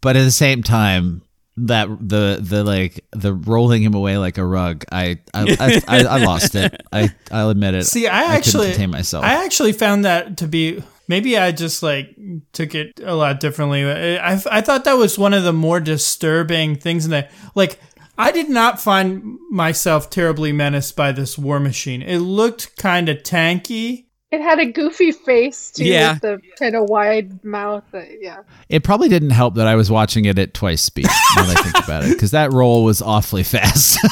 but at the same time that the the like the rolling him away like a rug i i i, I, I lost it i i'll admit it See, I couldn't actually contain myself I actually found that to be maybe I just like took it a lot differently. I I thought that was one of the more disturbing things in there. Like I did not find myself terribly menaced by this war machine. It looked kind of tanky. It had a goofy face too, Yeah. with the kind of wide mouth. uh, yeah. it probably didn't help that i was watching it at twice speed now that i think about it because that roll was awfully fast [laughs]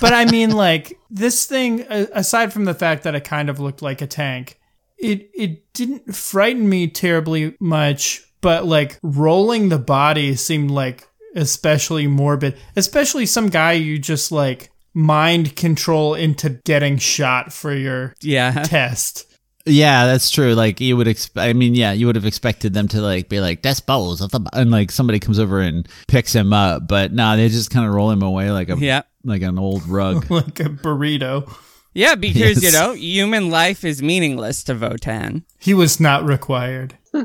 But I mean, like this thing, aside from the fact that it kind of looked like a tank, it it didn't frighten me terribly much. But like rolling the body seemed like especially morbid, especially some guy you just like mind control into getting shot for your yeah. [laughs] test. yeah that's true like you would expect i mean yeah you would have expected them to like be like dispose of the and like somebody comes over and picks him up but nah they just kind of roll him away like a Yeah. like an old rug [laughs] Like a burrito. Yeah, [laughs] because you know, human life is meaningless to Wotan. He was not required. [laughs]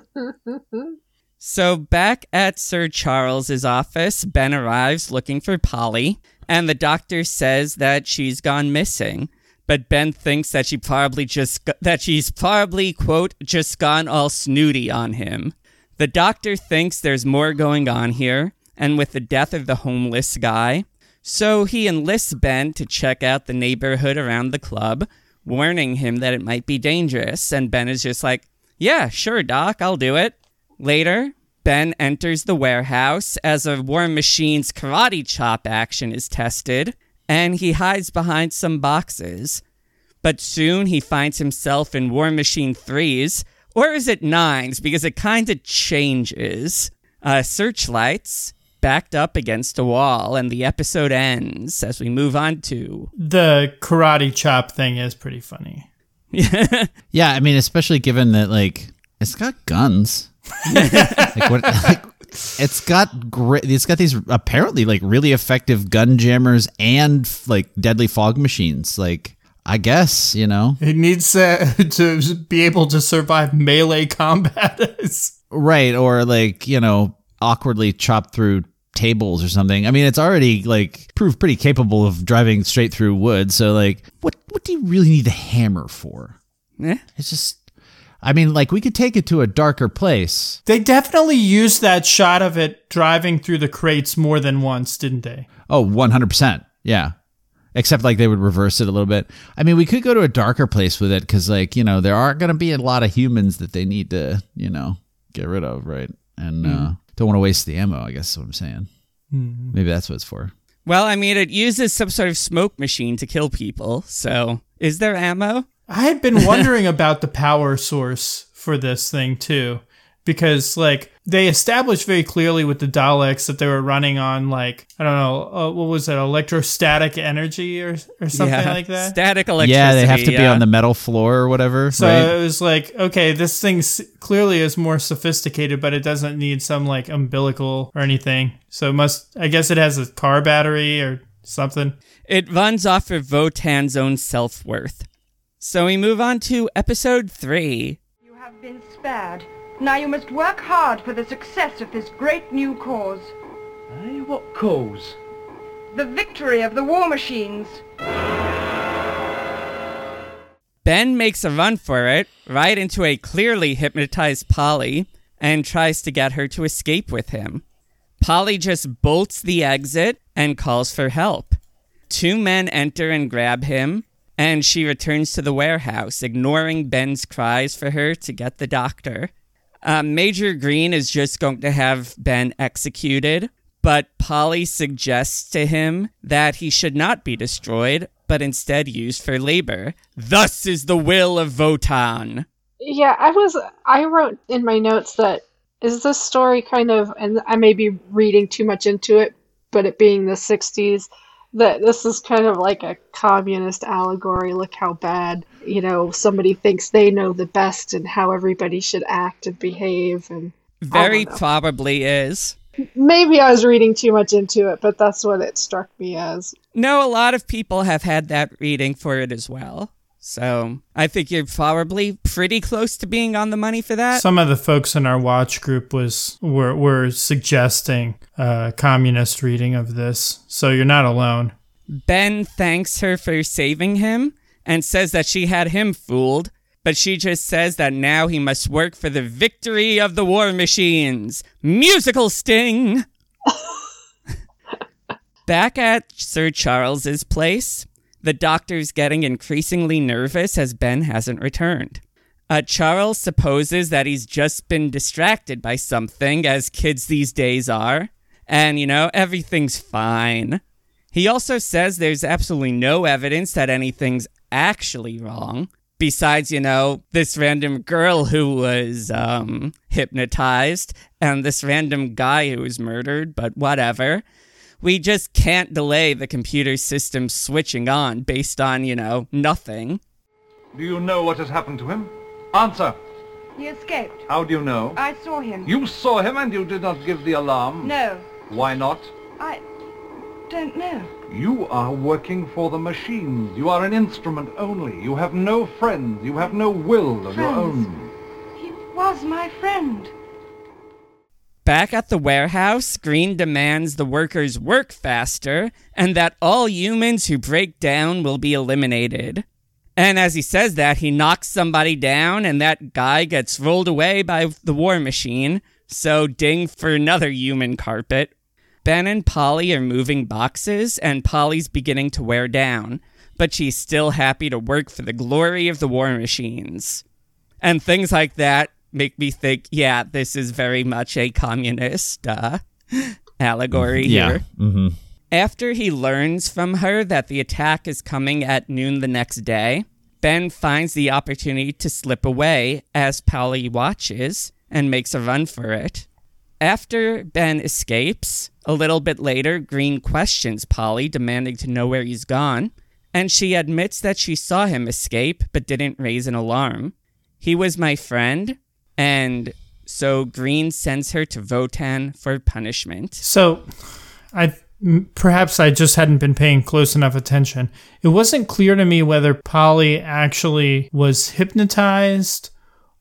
So back at Sir Charles's office, Ben arrives looking for Polly, and the doctor says that she's gone missing. But Ben thinks that she probably just g- that she's probably quote just gone all snooty on him. The doctor thinks there's more going on here, and with the death of the homeless guy, so he enlists Ben to check out the neighborhood around the club, warning him that it might be dangerous. And Ben is just like, Yeah, sure, Doc, I'll do it. Later, Ben enters the warehouse as a War Machine's karate chop action is tested, and he hides behind some boxes. But soon he finds himself in War Machine 3's, or is it 9's, because it kind of changes. Uh, searchlights backed up against a wall, and the episode ends as we move on to. The karate chop thing is pretty funny. [laughs] Yeah, I mean, especially given that like it's got guns. [laughs] like what? Like, it's got great. It's got these apparently like really effective gun jammers and like deadly fog machines. Like I guess you know, It needs uh, [laughs] to be able to survive melee combat. right? Or like you know, awkwardly chop through tables or something. I mean, it's already like proved pretty capable of driving straight through wood. So like, what what do you really need the hammer for? Eh? It's just. I mean, like we could take it to a darker place. they definitely used that shot of it driving through the crates more than once, didn't they? Oh, 100%. Yeah. Except like they would reverse it a little bit. I mean, we could go to a darker place with it because, like, you know, there aren't going to be a lot of humans that they need to, you know, get rid of, right? And uh, don't want to waste the ammo, I guess is what I'm saying. Hmm. Maybe that's what it's for. Well, I mean, it uses some sort of smoke machine to kill people, so is there ammo? I had been wondering [laughs] about the power source for this thing too, because like they established very clearly with the Daleks that they were running on like I don't know uh, what was it electrostatic energy or or something yeah. like that. Static electricity. Yeah, they have to be on the metal floor or whatever. So right? it was like, okay, this thing clearly is more sophisticated, but it doesn't need some like umbilical or anything. So it must, I guess it has a car battery or something. It runs off of Wotan's own self worth. So we move on to episode three. You have been spared. Now you must work hard for the success of this great new cause. Hey, what cause? The victory of the war machines. Ben makes a run for it, right into a clearly hypnotized Polly, and tries to get her to escape with him. Polly just bolts the exit and calls for help. Two men enter and grab him, and she returns to the warehouse, ignoring Ben's cries for her to get the doctor. Uh, Major Green is just going to have Ben executed, but Polly suggests to him that he should not be destroyed, but instead used for labor. Thus is the will of Wotan. Yeah, I was. I wrote in my notes that is this story kind of, and I may be reading too much into it, but it being the 60s, that this is kind of like a communist allegory. Look how bad, you know, somebody thinks they know the best and how everybody should act and behave. And Very probably is. maybe I was reading too much into it, but that's what it struck me as. No, a lot of people have had that reading for it as well. So I think you're probably pretty close to being on the money for that. Some of the folks in our watch group was were were suggesting a communist reading of this, so you're not alone. Ben thanks her for saving him and says that she had him fooled, but she just says that now he must work for the victory of the war machines. Musical sting! [laughs] Back at Sir Charles's place, the doctor's getting increasingly nervous as Ben hasn't returned. Uh, Charles supposes that he's just been distracted by something, as kids these days are, and you know, everything's fine. He also says there's absolutely no evidence that anything's actually wrong. Besides, you know, this random girl who was um, hypnotized and this random guy who was murdered, but whatever. We just can't delay the computer system switching on based on, you know, nothing. Do you know what has happened to him? Answer. He escaped. How do you know? I saw him. You saw him and you did not give the alarm? No, Why not? I don't know. You are working for the machines. You are an instrument only. You have no friends. You have no will of your Friends? own. He was my friend. Back at the warehouse, Green demands the workers work faster and that all humans who break down will be eliminated. And as he says that, he knocks somebody down and that guy gets rolled away by the war machine. So, ding for another human carpet. Ben and Polly are moving boxes, and Polly's beginning to wear down, but she's still happy to work for the glory of the war machines. And things like that make me think, yeah, this is very much a communist uh, [laughs] allegory Yeah. here. Mm-hmm. After he learns from her that the attack is coming at noon the next day, Ben finds the opportunity to slip away as Polly watches and makes a run for it. After Ben escapes, a little bit later, Green questions Polly, demanding to know where he's gone, and she admits that she saw him escape but didn't raise an alarm. He was my friend, and so Green sends her to Wotan for punishment. So, I perhaps I just hadn't been paying close enough attention. It wasn't clear to me whether Polly actually was hypnotized,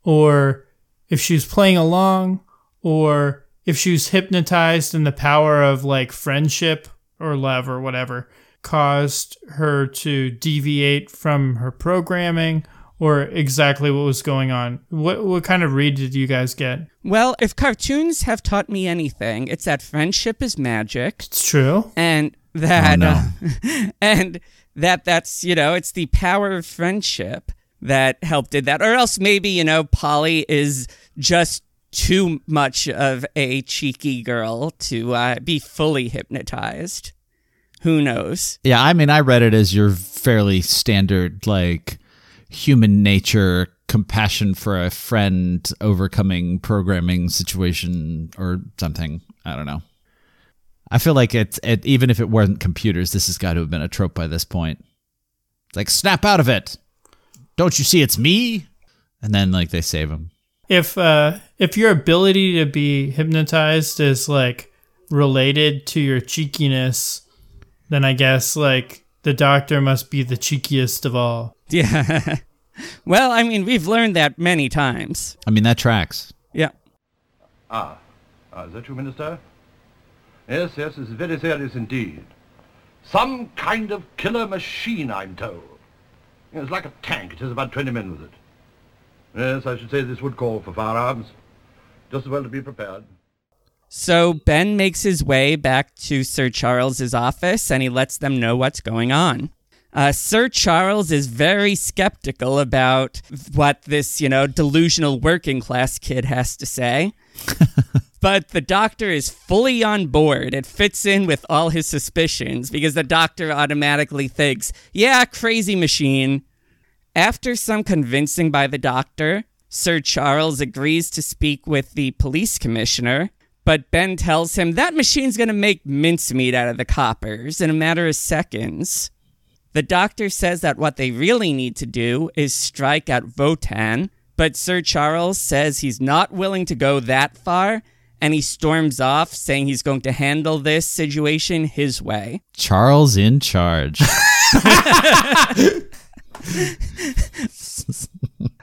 or if she was playing along, or if she was hypnotized and the power of like friendship or love or whatever caused her to deviate from her programming or exactly what was going on. What what kind of read did you guys get? Well, if cartoons have taught me anything, it's that friendship is magic, It's true. and that, Oh, no. uh, [laughs] and that that's you know, it's the power of friendship that helped did that, or else maybe you know, Polly is just too much of a cheeky girl to uh, be fully hypnotized. Who knows? Yeah, I mean, I read it as your fairly standard, like human nature, compassion for a friend, overcoming programming situation or something. I don't know. I feel like it's it, even if it weren't computers, this has got to have been a trope by this point. It's like snap out of it. Don't you see it's me? And then like they save him. If uh if your ability to be hypnotized is like related to your cheekiness then i guess like the doctor must be the cheekiest of all Yeah. [laughs] well, I mean, we've learned that many times. I mean, that tracks. Yeah. Ah, ah, is that you, Minister? Yes, yes, it's very serious indeed. Some kind of killer machine, I'm told. It's like a tank. It has about 20 men with it. Yes, I should say this would call for firearms. Just as well to be prepared. So Ben makes his way back to Sir Charles's office and he lets them know what's going on. Uh, Sir Charles is very skeptical about what this, you know, delusional working class kid has to say. [laughs] But the doctor is fully on board. It fits in with all his suspicions because the doctor automatically thinks, yeah, crazy machine. After some convincing by the doctor, Sir Charles agrees to speak with the police commissioner, but Ben tells him that machine's gonna make mincemeat out of the coppers in a matter of seconds. The doctor says that what they really need to do is strike at Wotan, but Sir Charles says he's not willing to go that far, and he storms off, saying he's going to handle this situation his way. Charles in charge. [laughs]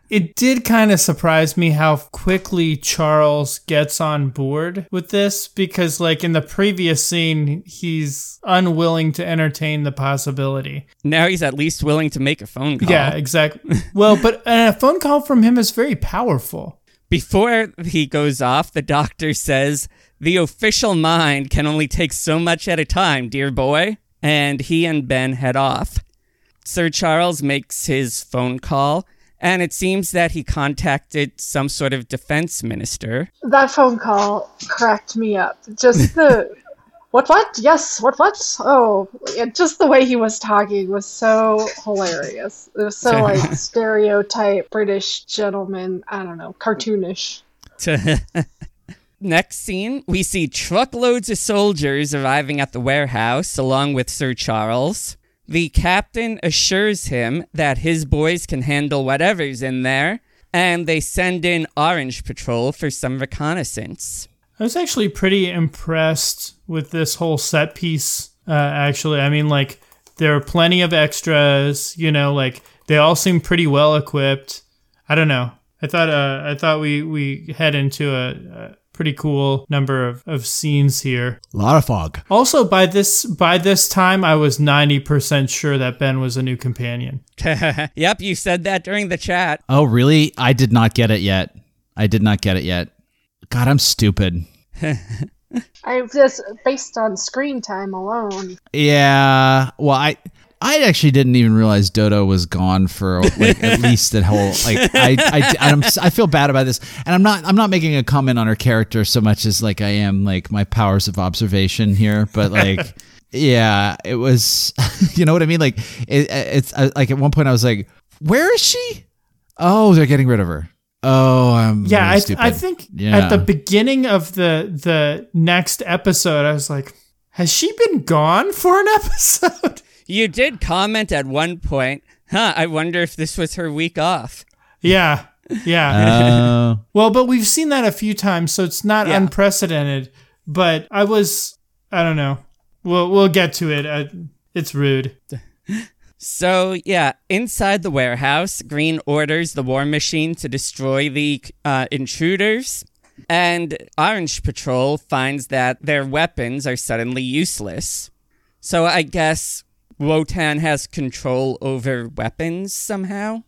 It did kind of surprise me how quickly Charles gets on board with this because, like, in the previous scene, he's unwilling to entertain the possibility. Now he's at least willing to make a phone call. Yeah, exactly. well, but a phone call from him is very powerful. Before he goes off, the doctor says, The official mind can only take so much at a time, dear boy. And he and Ben head off. Sir Charles makes his phone call, and it seems that he contacted some sort of defense minister. That phone call cracked me up. Just [laughs] the what what? Yes, what what? Oh, just the way he was talking was so hilarious. It was so like [laughs] stereotype British gentleman. I don't know, cartoonish. [laughs] Next scene, we see truckloads of soldiers arriving at the warehouse along with Sir Charles. The captain assures him that his boys can handle whatever's in there, and they send in Orange Patrol for some reconnaissance. I was actually pretty impressed with this whole set piece. Uh, actually, I mean, like there are plenty of extras. You know, like they all seem pretty well equipped. I don't know. I thought uh, I thought we we head into a, a pretty cool number of, of scenes here. A lot of fog. Also, by this by this time, I was ninety percent sure that Ben was a new companion. [laughs] yep, you said that during the chat. Oh, really? I did not get it yet. I did not get it yet. God, I'm stupid. [laughs] I just based on screen time alone. Yeah. Well, I I actually didn't even realize Dodo was gone for like at [laughs] least that whole like I I I'm, I feel bad about this, and I'm not I'm not making a comment on her character so much as like I am like my powers of observation here, but like. [laughs] Yeah, it was. [laughs] You know what I mean? Like, it, it's I, like at one point I was like, "Where is she?" Oh, they're getting rid of her. Oh, I'm Yeah, really I, stupid. I think Yeah. at the beginning of the the next episode, I was like, "Has she been gone for an episode?" You did comment at one point, huh, I wonder if this was her week off. yeah, yeah. Oh. [laughs] well, but we've seen that a few times, so it's not Yeah. unprecedented. But I was, I don't know. We'll we'll get to it. Uh, it's rude. So, yeah, inside the warehouse, Green orders the war machine to destroy the uh, intruders, and Orange Patrol finds that their weapons are suddenly useless. So, I guess Wotan has control over weapons somehow?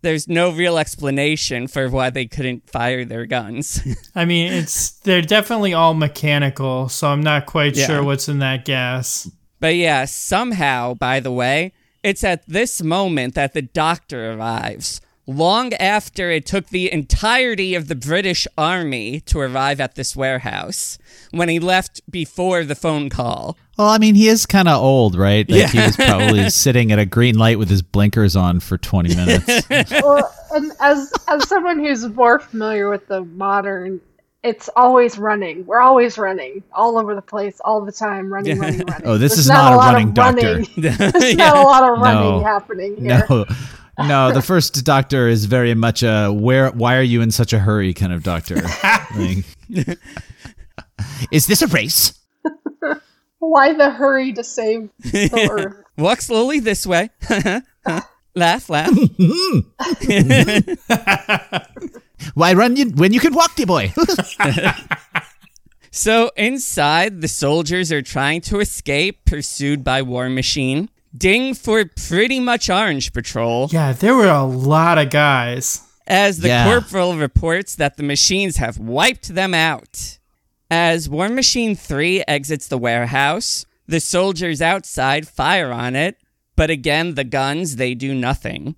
There's no real explanation for why they couldn't fire their guns. [laughs] I mean, it's they're definitely all mechanical, so I'm not quite Yeah. sure what's in that gas. But yeah, somehow, by the way, it's at this moment that the doctor arrives. Long after it took the entirety of the British army to arrive at this warehouse, when he left before the phone call. Well, I mean, he is kind of old, right? Like he was probably [laughs] sitting at a green light with his blinkers on for 20 minutes. [laughs] well, and as as someone who's more familiar with the modern, it's always running. We're always running all over the place, all the time, running, running, [laughs] oh, running. Oh, this There's is not a lot running of doctor. running. There's not a lot of running No. happening here. no. No, the [laughs] first doctor is very much a where why are you in such a hurry kind of doctor. Like, is this a race? [laughs] Why the hurry to save the [laughs] Earth? Walk slowly this way. laugh, laugh. Why run you when you can walk, dear boy? So inside, the soldiers are trying to escape, pursued by War Machine. Ding for pretty much Orange Patrol. Yeah, there were a lot of guys. as the Yeah. corporal reports that the machines have wiped them out. As War Machine 3 exits the warehouse, the soldiers outside fire on it, but again, the guns, they do nothing.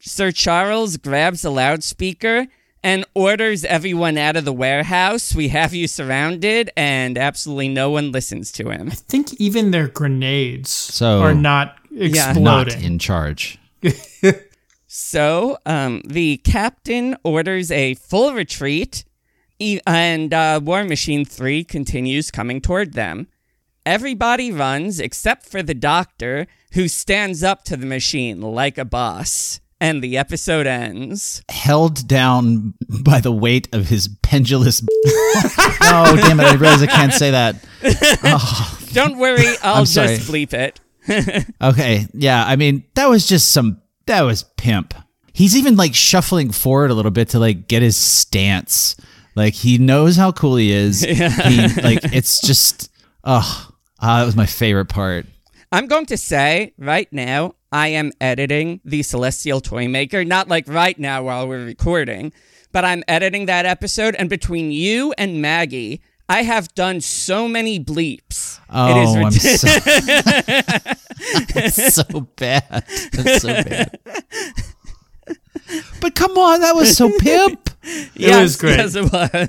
Sir Charles grabs a loudspeaker and orders everyone out of the warehouse. We have you surrounded, and absolutely no one listens to him. I think even their grenades So- are not exploding. Yeah. Not in charge. [laughs] So um, the captain orders a full retreat, e- and uh, War Machine 3 continues coming toward them. Everybody runs except for the doctor, who stands up to the machine like a boss. And the episode ends. Held down by the weight of his pendulous. [laughs] oh, damn it. I realize I can't say that. [laughs] Oh. Don't worry, [laughs] I'll just bleep it. Okay. Yeah. I mean, that was just some. That was pimp. He's even like shuffling forward a little bit to like get his stance. Like he knows how cool he is. He like it's just. Oh, that was my favorite part. I'm going to say right now, I am editing the Celestial Toymaker. Not like right now while we're recording, but I'm editing that episode. And between you and Maggie, I have done so many bleeps. Oh, it is oh, I'm ridiculous. [laughs] so, it's [laughs] so bad. It's so bad. But come on, that was so pimp. yes, was great. Yes, it was.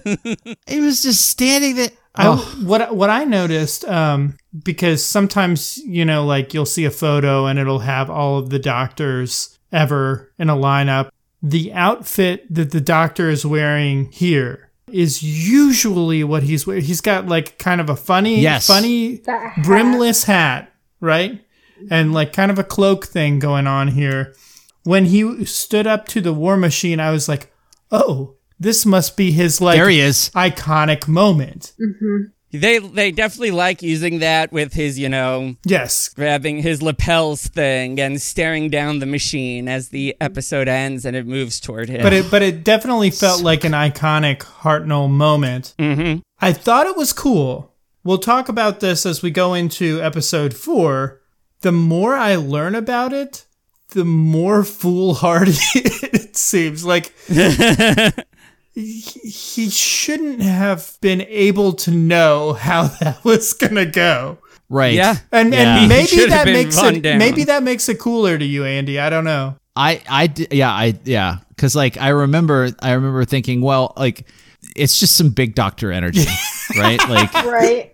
[laughs] He was just standing there. I, Oh, what what I noticed, um, because sometimes you know, like you'll see a photo and it'll have all of the doctors ever in a lineup. The outfit that the doctor is wearing here is usually what he's wearing. He's got like kind of a funny, Yes. funny hat. brimless hat, right? And like kind of a cloak thing going on here. When he stood up to the war machine, I was like, oh, this must be his like there he is. iconic moment. they they definitely like using that with his, you know, Yes. grabbing his lapels thing and staring down the machine as the episode ends and it moves toward him. But it but it definitely felt like an iconic Hartnell moment. Mhm. I thought it was cool. We'll talk about this as we go into episode four. The more I learn about it, the more [laughs] foolhardy [laughs] it seems. Like [laughs] he, he shouldn't have been able to know how [laughs] that was gonna go. Right. Yeah. And, Yeah. and [laughs] maybe that makes it down. maybe that makes it cooler to you, Andy. I don't know. I I d- yeah I yeah because like I remember I remember thinking well like it's just some big doctor energy [laughs] right like Right.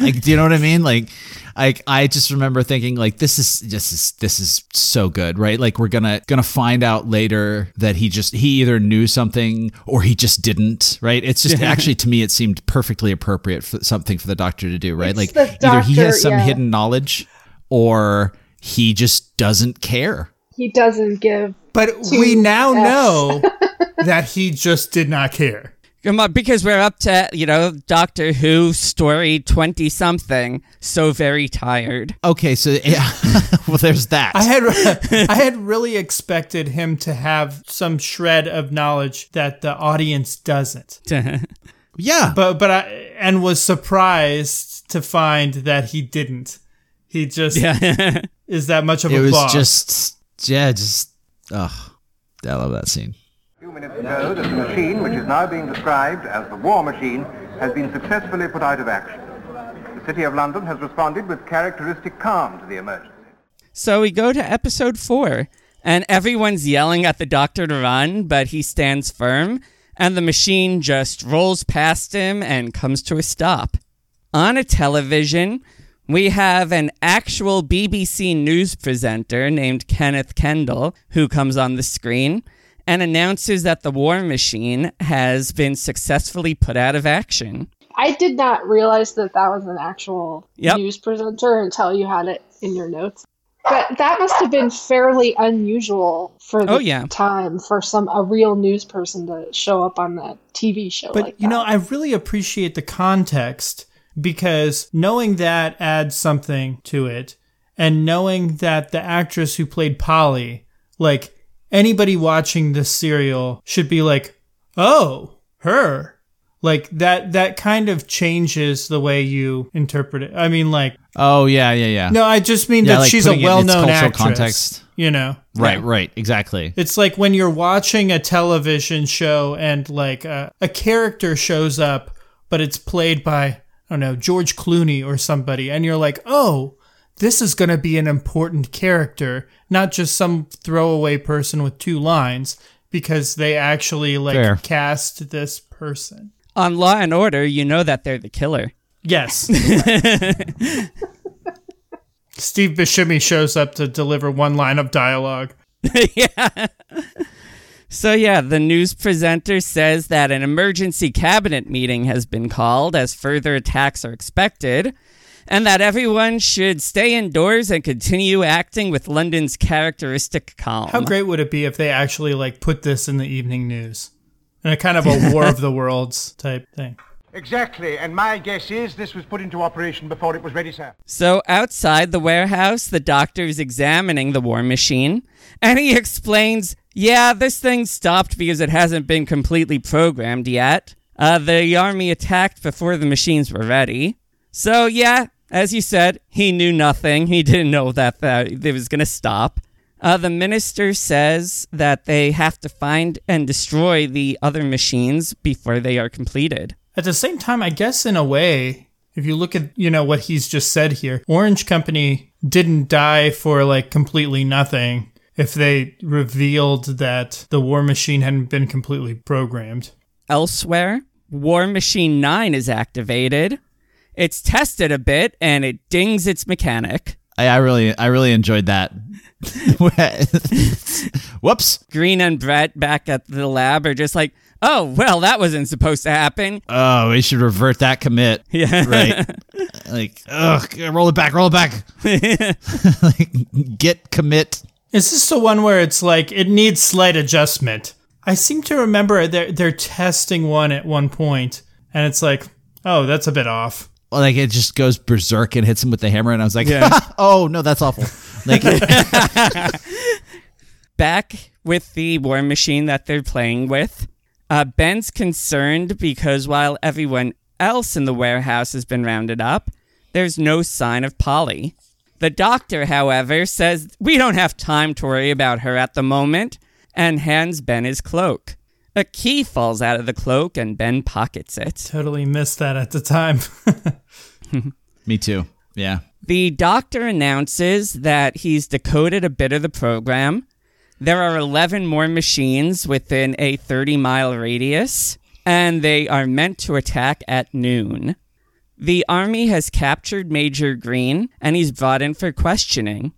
like do you know what I mean like like I just remember thinking like this is this is this is so good right like we're gonna gonna find out later that he just he either knew something or he just didn't right it's just actually to me it seemed perfectly appropriate for something for the doctor to do right It's like the either he has some yeah. hidden knowledge or he just doesn't care He doesn't give. But we now Fs. know [laughs] that he just did not care. Come on, because we're up to, you know, Doctor Who story 20 something. So very tired. Okay, so yeah, [laughs] well, there's that. I had [laughs] I had really expected him to have some shred of knowledge that the audience doesn't. [laughs] yeah, But but I and was surprised to find that he didn't. He just yeah. is that much of it a was boss. just yeah, just oh, I love that scene. Few minutes ago, that the machine, which is now being described as the war machine, has been successfully put out of action. The City of London has responded with characteristic calm to the emergency. So we go to episode four, and everyone's yelling at the doctor to run, but he stands firm, and the machine just rolls past him and comes to a stop. On a television, we have an actual BBC news presenter named Kenneth Kendall who comes on the screen and announces that the war machine has been successfully put out of action. I did not realize that that was an actual Yep. news presenter until you had it in your notes. But that must have been fairly unusual for the Oh, yeah. time for some a real news person to show up on a TV show But like you know. I really appreciate the context because knowing that adds something to it, and knowing that the actress who played Polly, like anybody watching this serial, should be like, "Oh, her." Like that. That kind of changes the way you interpret it. I mean, like, Oh yeah, yeah, yeah. no, I just mean Yeah, that like she's a putting it in its well-known cultural actress. context. You know, right, right, exactly. it's like when you're watching a television show and like a, a character shows up, but it's played by, I don't know, George Clooney or somebody, and you're like, oh, this is going to be an important character, not just some throwaway person with two lines. because they actually like Fair. cast this person. On Law and Order, you know that they're the killer. Yes. [laughs] Steve Buscemi shows up to deliver one line of dialogue. [laughs] yeah. So, yeah, the news presenter says that an emergency cabinet meeting has been called as further attacks are expected, and that everyone should stay indoors and continue acting with London's characteristic calm. How great would it be if they actually like put this in the evening news? And a kind of a war of the worlds [laughs] type thing. Exactly, and my guess is this was put into operation before it was ready, sir. So, outside the warehouse, the doctor is examining the war machine, and he explains yeah, this thing stopped because it hasn't been completely programmed yet. Uh, the army attacked before the machines were ready. So, yeah, as you said, he knew nothing. He didn't know that, that it was going to stop. Uh, the minister says that they have to find and destroy the other machines before they are completed. At the same time, I guess in a way, if you look at, you know, what he's just said here, Orange Company didn't die for like completely nothing if they revealed that the war machine hadn't been completely programmed. Elsewhere, War Machine 9 is activated. It's tested a bit and it dings its mechanic. I, I really, I really enjoyed that. [laughs] Whoops. Green and Brett back at the lab are just like, oh, well, that wasn't supposed to happen. Oh, we should revert that commit. Yeah. Right. [laughs] like, ugh, roll it back, roll it back. [laughs] like, git commit. Is this the one where it's like it needs slight adjustment? I seem to remember they're they're testing one at one point, and it's like, oh, that's a bit off. Well, like it just goes berserk and hits him with the hammer, and I was like, Yeah. [laughs] oh no, that's awful. Like, [laughs] Back with the war machine that they're playing with, uh, Ben's concerned because while everyone else in the warehouse has been rounded up, there's no sign of Polly. The doctor, however, says we don't have time to worry about her at the moment and hands Ben his cloak. A key falls out of the cloak and Ben pockets it. Totally missed that at the time. [laughs] me too. Yeah. The doctor announces that he's decoded a bit of the program. There are 11 more machines within a 30 mile radius, and they are meant to attack at noon. The army has captured Major Green, and he's brought in for questioning.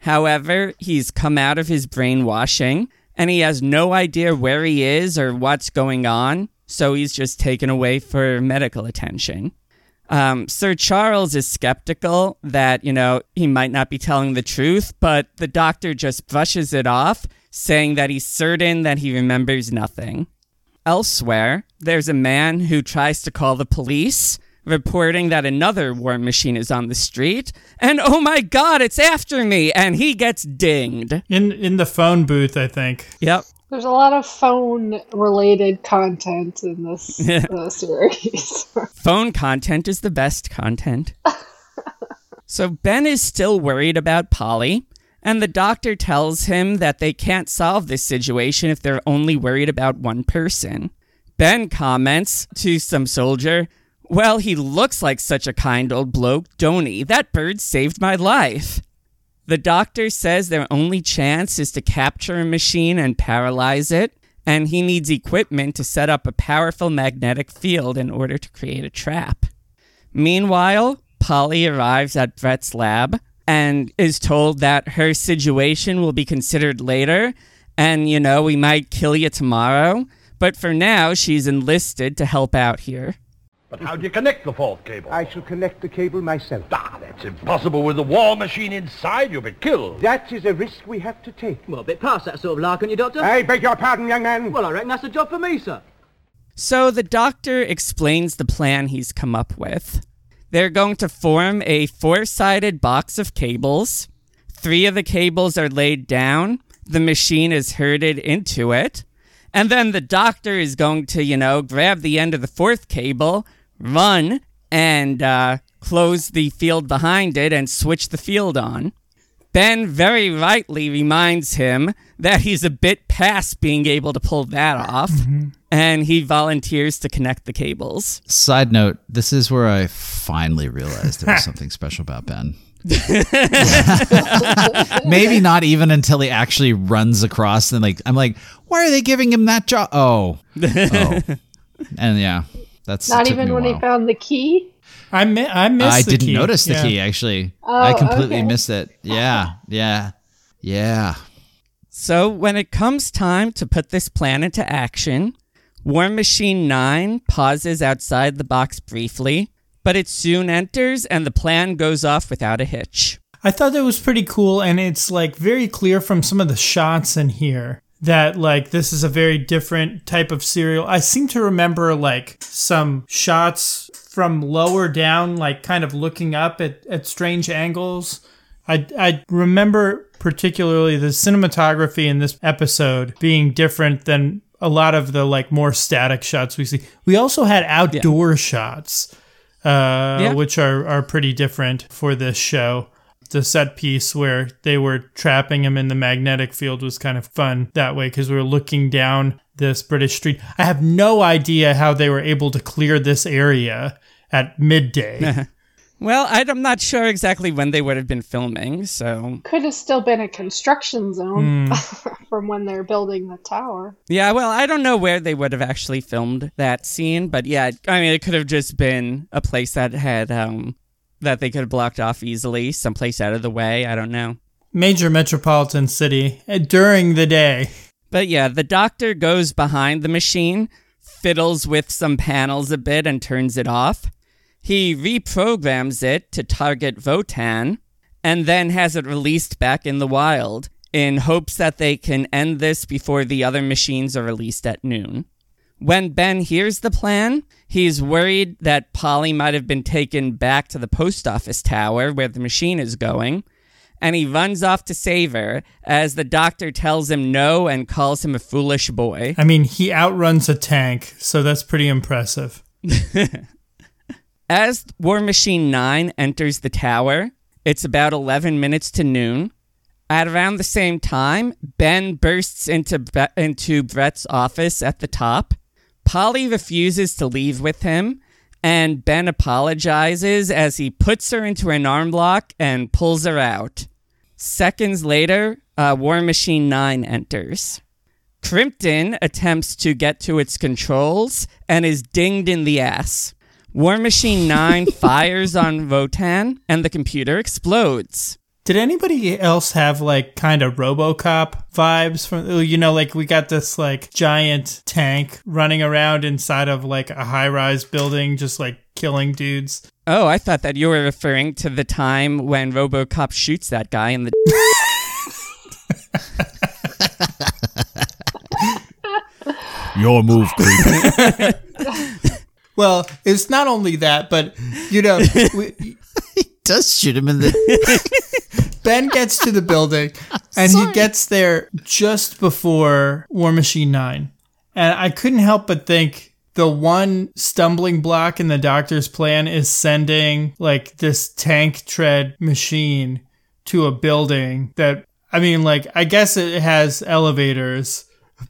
However, he's come out of his brainwashing, and he has no idea where he is or what's going on, so he's just taken away for medical attention. Um, Sir Charles is skeptical that, you know, he might not be telling the truth, but the doctor just brushes it off, saying that he's certain that he remembers nothing. Elsewhere, there's a man who tries to call the police, reporting that another war machine is on the street, and oh my god, it's after me, and he gets dinged. in in the phone booth, I think. Yep. There's a lot of phone related content in this [laughs] uh, series. [laughs] Phone content is the best content. [laughs] so Ben is still worried about Polly, and the doctor tells him that they can't solve this situation if they're only worried about one person. Ben comments to some soldier, Well, he looks like such a kind old bloke, don't he? That bird saved my life. The doctor says their only chance is to capture a machine and paralyze it, and he needs equipment to set up a powerful magnetic field in order to create a trap. Meanwhile, Polly arrives at Brett's lab and is told that her situation will be considered later, and you know, we might kill you tomorrow, but for now, she's enlisted to help out here. But how do you connect the fourth cable? I shall connect the cable myself. Ah, that's impossible with the war machine inside. You'll be killed. That is a risk we have to take. Well, a bit past that sort of lark, aren't you, Doctor? I beg your pardon, young man. Well, I reckon that's a job for me, sir. So the doctor explains the plan he's come up with. They're going to form a four sided box of cables. Three of the cables are laid down, the machine is herded into it, and then the doctor is going to, you know, grab the end of the fourth cable, run, and uh, close the field behind it and switch the field on. Ben very rightly reminds him that he's a bit past being able to pull that off, and he volunteers to connect the cables. Side note: This is where I finally realized there was something [laughs] special about Ben. [laughs] Maybe not even until he actually runs across and like I'm like, why are they giving him that job? Oh, oh, and yeah, that's Not even when he found the key. I mi- I missed. I the didn't key. notice the Yeah. key actually. Oh, I completely okay. missed it. Yeah, yeah, yeah. So, when it comes time to put this plan into action, War Machine 9 pauses outside the box briefly, but it soon enters and the plan goes off without a hitch. I thought that was pretty cool, and it's like very clear from some of the shots in here that like this is a very different type of serial. I seem to remember like some shots from lower down, like kind of looking up at, at strange angles. I, I remember particularly the cinematography in this episode being different than a lot of the like more static shots we see. We also had outdoor shots, uh, Yeah. which are, are pretty different for this show. The set piece where they were trapping him in the magnetic field was kind of fun that way because we were looking down this British street. I have no idea how they were able to clear this area at midday. [laughs] Well, I'm not sure exactly when they would have been filming, so. Could have still been a construction zone Hmm. [laughs] from when they're building the tower. Yeah, well, I don't know where they would have actually filmed that scene, but yeah, I mean, it could have just been a place that had, um, that they could have blocked off easily, someplace out of the way. I don't know. Major metropolitan city uh, during the day. But yeah, the doctor goes behind the machine, fiddles with some panels a bit, and turns it off. He reprograms it to target Wotan, and then has it released back in the wild in hopes that they can end this before the other machines are released at noon. When Ben hears the plan, he's worried that Polly might have been taken back to the post office tower where the machine is going, and he runs off to save her as the doctor tells him no and calls him a foolish boy. I mean, he outruns a tank, so that's pretty impressive. [laughs] As War Machine 9 enters the tower, it's about 11 minutes to noon. At around the same time, Ben bursts into, Bre- into Brett's office at the top. Polly refuses to leave with him, and Ben apologizes as he puts her into an arm lock and pulls her out. Seconds later, uh, War Machine 9 enters. Krimpton attempts to get to its controls and is dinged in the ass. War Machine 9 [laughs] fires on Wotan and the computer explodes. Did anybody else have like kind of RoboCop vibes from you know like we got this like giant tank running around inside of like a high-rise building just like killing dudes. Oh, I thought that you were referring to the time when Robocop shoots that guy in the. Your move, creep. [laughs] Well, it's not only that, but you know, we, [laughs] Does shoot him in the. [laughs] Ben gets to the building and he gets there just before War Machine 9. And I couldn't help but think the one stumbling block in the doctor's plan is sending like this tank tread machine to a building that I mean like I guess it has elevators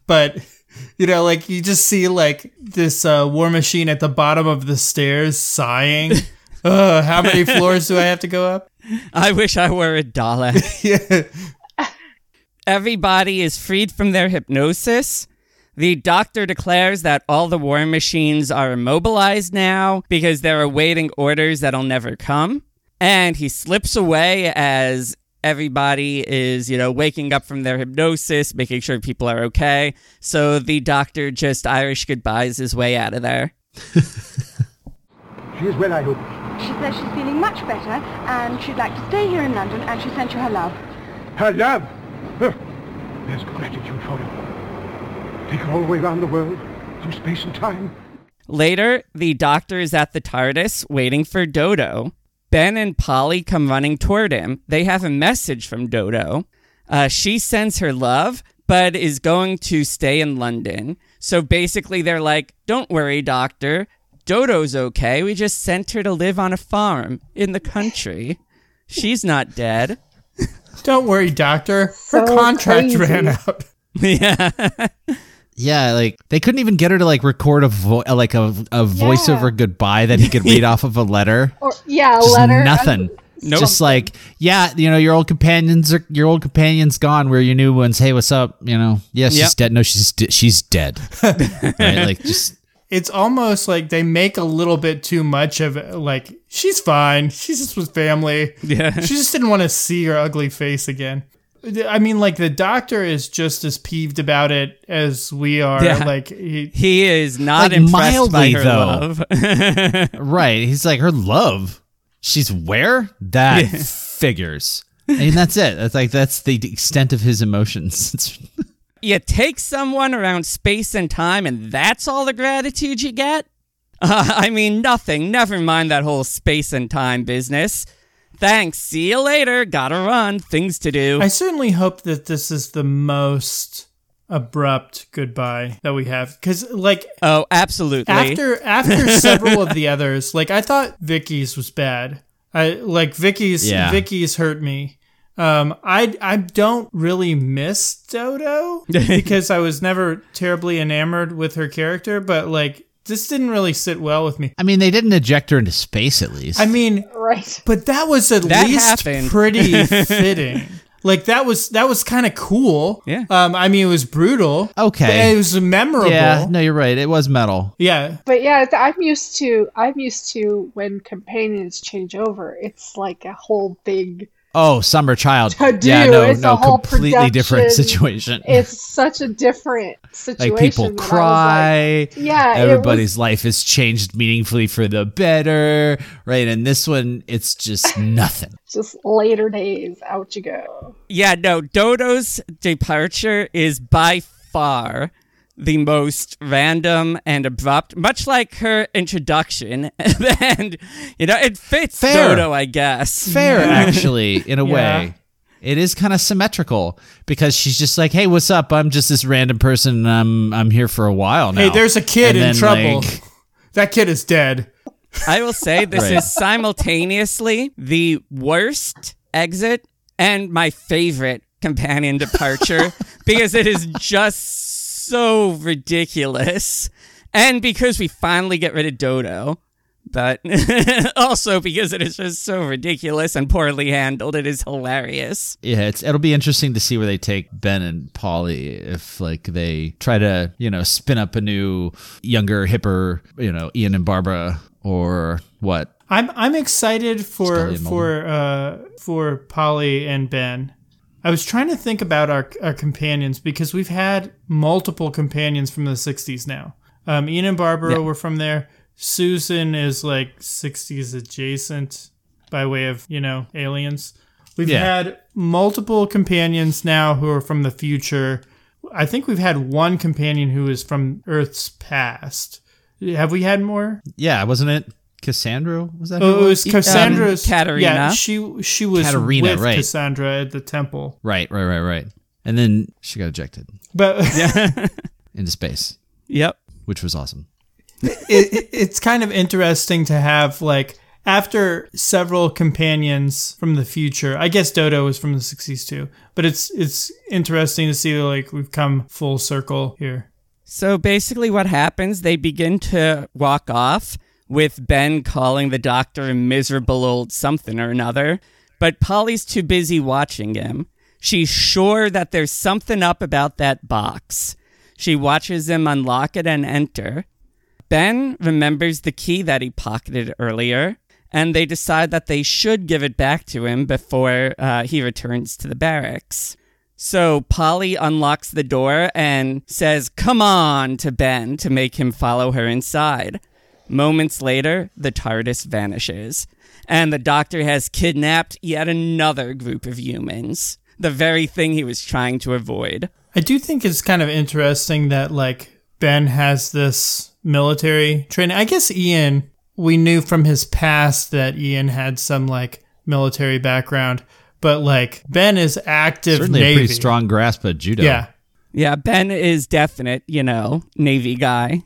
but [laughs] you know like you just see like this uh, war machine at the bottom of the stairs sighing [laughs] Ugh, how many floors do I have to go up? [laughs] I wish I were a dollar. yeah. Everybody is freed from their hypnosis. The doctor declares that all the war machines are immobilized now because they're awaiting orders that'll never come. And he slips away as everybody is, you know, waking up from their hypnosis, making sure people are okay. So the doctor just Irish goodbyes his way out of there. She is well, I hope. She says she's feeling much better and she'd like to stay here in London and she sent you her love. Her love! Huh. There's gratitude for you. Take her all the way around the world, through space and time. Later, the doctor is at the TARDIS waiting for Dodo. Ben and Polly come running toward him. They have a message from Dodo. Uh, she sends her love, but is going to stay in London. So basically, they're like, Don't worry, doctor. Dodo's okay. We just sent her to live on a farm in the country. She's not dead. [laughs] Don't worry, doctor. Her So contract crazy. ran out. yeah. [laughs] [laughs] Yeah, like they couldn't even get her to like record a vo- like a, a voiceover goodbye that he could read [laughs] off of a letter. Or yeah, a Just letter. nothing. Nope. Just like, yeah, you know, your old companions are your old companions gone. Where your new ones? Hey, what's up? You know, yeah, she's Yep. dead. No, she's de- she's dead. [laughs] right? Like just It's almost like they make a little bit too much of it. Like she's fine. She's just with family. Yeah. She just didn't want to see her ugly face again. I mean, like the doctor is just as peeved about it as we are. Yeah. Like he, He is not Like, impressed by her though. love. [laughs] right. He's like her love. She's where that figures. And that's it. That's like that's the extent of his emotions. It's- [laughs] you take someone around space and time, and that's all the gratitude you get? Uh, [laughs] I mean, nothing. Never mind that whole space and time business. Thanks. See you later. Gotta run. Things to do. I certainly hope that this is the most abrupt goodbye that we have because like oh, absolutely. after after [laughs] several of the others like i thought vicki's was bad i like vicki's Yeah. vicki's hurt me um i i don't really miss dodo [laughs] because i was never terribly enamored with her character but like this didn't really sit well with me I mean, they didn't eject her into space at least. i mean Right. but that was at That least happened. pretty [laughs] fitting like that was that was kind of cool Yeah. um i mean it was brutal Okay. but it was memorable yeah, no, you're right. It was metal. yeah But yeah, I'm used to I'm used to when companions change over. It's like a whole big. Oh, summer child. To do, yeah, no, it's a no, whole completely different situation. [laughs] It's such a different situation. like people that I was cry. like- yeah, it everybody's life has changed meaningfully for the better, right? And this one, it's just [laughs] nothing. just later days. Out you go. Yeah, no, Dodo's departure is by far the most random and abrupt, much like her introduction. [laughs] and, you know, it fits Fair. Dodo, I guess. Fair, [laughs] actually, in a Yeah. way. It is kind of symmetrical because she's just like, "Hey, what's up? I'm just this random person. And I'm I'm here for a while now." Hey, there's a kid And in then, trouble. like- [laughs] that kid is dead. I will say this Right. is simultaneously the worst exit and my favorite companion departure because it is just so ridiculous. And because we finally get rid of Dodo, but [laughs] also because it is just so ridiculous and poorly handled, it is hilarious. Yeah, it's it'll be interesting to see where they take Ben and Polly if like they try to, you know, spin up a new younger, hipper, you know, Ian and Barbara or what. I'm I'm excited for for uh for Polly and Ben. I was trying to think about our our companions because we've had multiple companions from the '60s now. Um, Ian and Barbara were from there. Susan is like '60s adjacent by way of you know aliens. We've Yeah. had multiple companions now who are from the future. I think we've had one companion who is from Earth's past. Have we had more? Yeah, wasn't it Cassandra? Was that? Oh, it was Um, Cassandra's. Katarina. Yeah, she she was Katarina, with right. Cassandra at the temple. Right, right, right, right. And then she got ejected But [laughs] [laughs] into space, Yep. which was awesome. it, it- it's kind of interesting to have like after several companions from the future. I guess Dodo was from the '60s too, but it's it's interesting to see like we've come full circle here. So basically, what happens, they begin to walk off with Ben calling the doctor a miserable old something or another. But Polly's too busy watching him. She's sure that there's something up about that box. She watches him unlock it and enter. Ben remembers the key that he pocketed earlier, and they decide that they should give it back to him before uh, he returns to the barracks. So Polly unlocks the door and says, Come on, to Ben to make him follow her inside. Moments later, the TARDIS vanishes, and the doctor has kidnapped yet another group of humans, the very thing he was trying to avoid. I do think it's kind of interesting that like Ben has this military training. I guess Ian, we knew from his past that Ian had some like military background, but like Ben is active Certainly Navy. a pretty strong grasp of judo. Yeah. Yeah, Ben is definite, you know, Navy guy.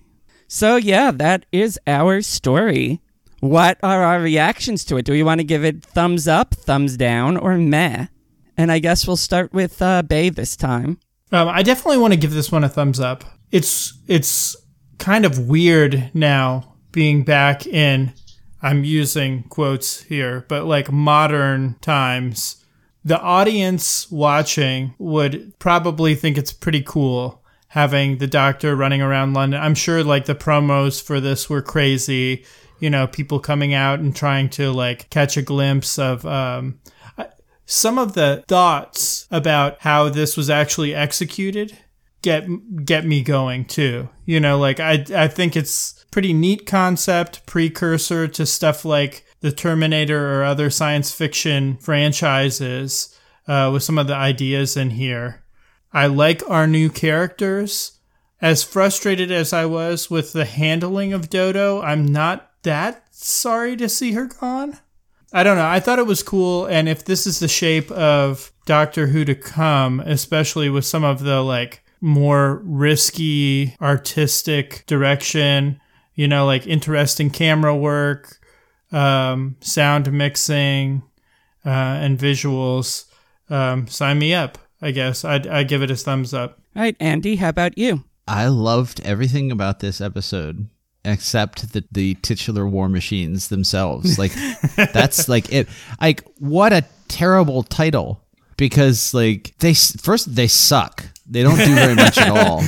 So, yeah, that is our story. What are our reactions to it? Do we want to give it thumbs up, thumbs down, or meh? And I guess we'll start with uh, Bay this time. Um, I definitely want to give this one a thumbs up. It's it's kind of weird now being back in I'm using quotes here, but like modern times, the audience watching would probably think it's pretty cool having the doctor running around London. I'm sure like the promos for this were crazy, you know, people coming out and trying to like catch a glimpse of um some of the thoughts about how this was actually executed get get me going too. You know, like I I think it's pretty neat concept precursor to stuff like the Terminator or other science fiction franchises uh, with some of the ideas in here. I like our new characters. As frustrated as I was with the handling of Dodo, I'm not that sorry to see her gone. I don't know. I thought it was cool, and if this is the shape of Doctor Who to come, especially with some of the like more risky artistic direction, you know, like interesting camera work, um, sound mixing, uh, and visuals, um, sign me up. I guess I'd, I'd give it a thumbs up. All right, Andy, how about you? I loved everything about this episode except the the titular war machines themselves. Like [laughs] that's like it. Like what a terrible title because like they first they suck. They don't do very much at all.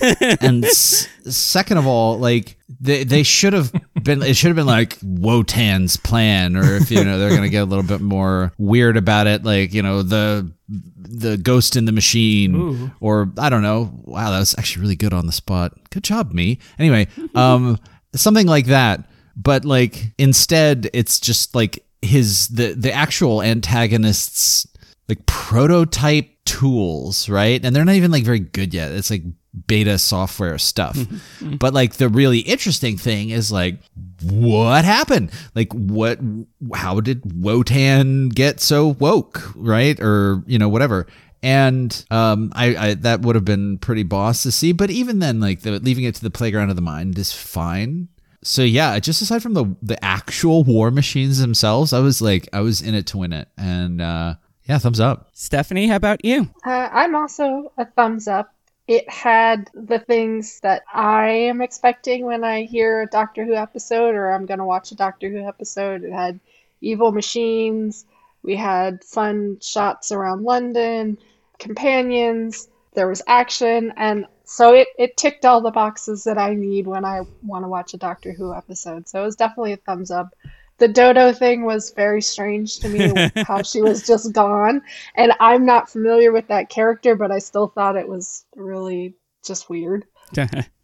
[laughs] And s- second of all, like they they should have been it should have been like Wotan's plan or if you know they're going to get a little bit more weird about it like, you know, the the ghost in the machine Ooh. or I don't know. Wow, that was actually really good on the spot. Good job, me. Anyway, um, [laughs] something like that. But like instead, it's just like his the the actual antagonists like prototype tools, right? And they're not even like very good yet. It's like beta software stuff. but like the really interesting thing is like what happened? Like what how did Wotan get so woke, right? Or, you know, whatever. And um, I, I that would have been pretty boss to see, but even then, like the, leaving it to the playground of the mind is fine. So yeah, just aside from the the actual war machines themselves, I was like, I was in it to win it, and uh, yeah, thumbs up. Stephanie, how about you? Uh, I'm also a thumbs up. It had the things that I am expecting when I hear a Doctor Who episode or I'm going to watch a Doctor Who episode. It had evil machines. We had fun shots around London, companions. There was action. And so it, it ticked all the boxes that I need when I want to watch a Doctor Who episode. So it was definitely a thumbs up. The Dodo thing was very strange to me, [laughs] how she was just gone. And I'm not familiar with that character, but I still thought it was really just weird. [laughs]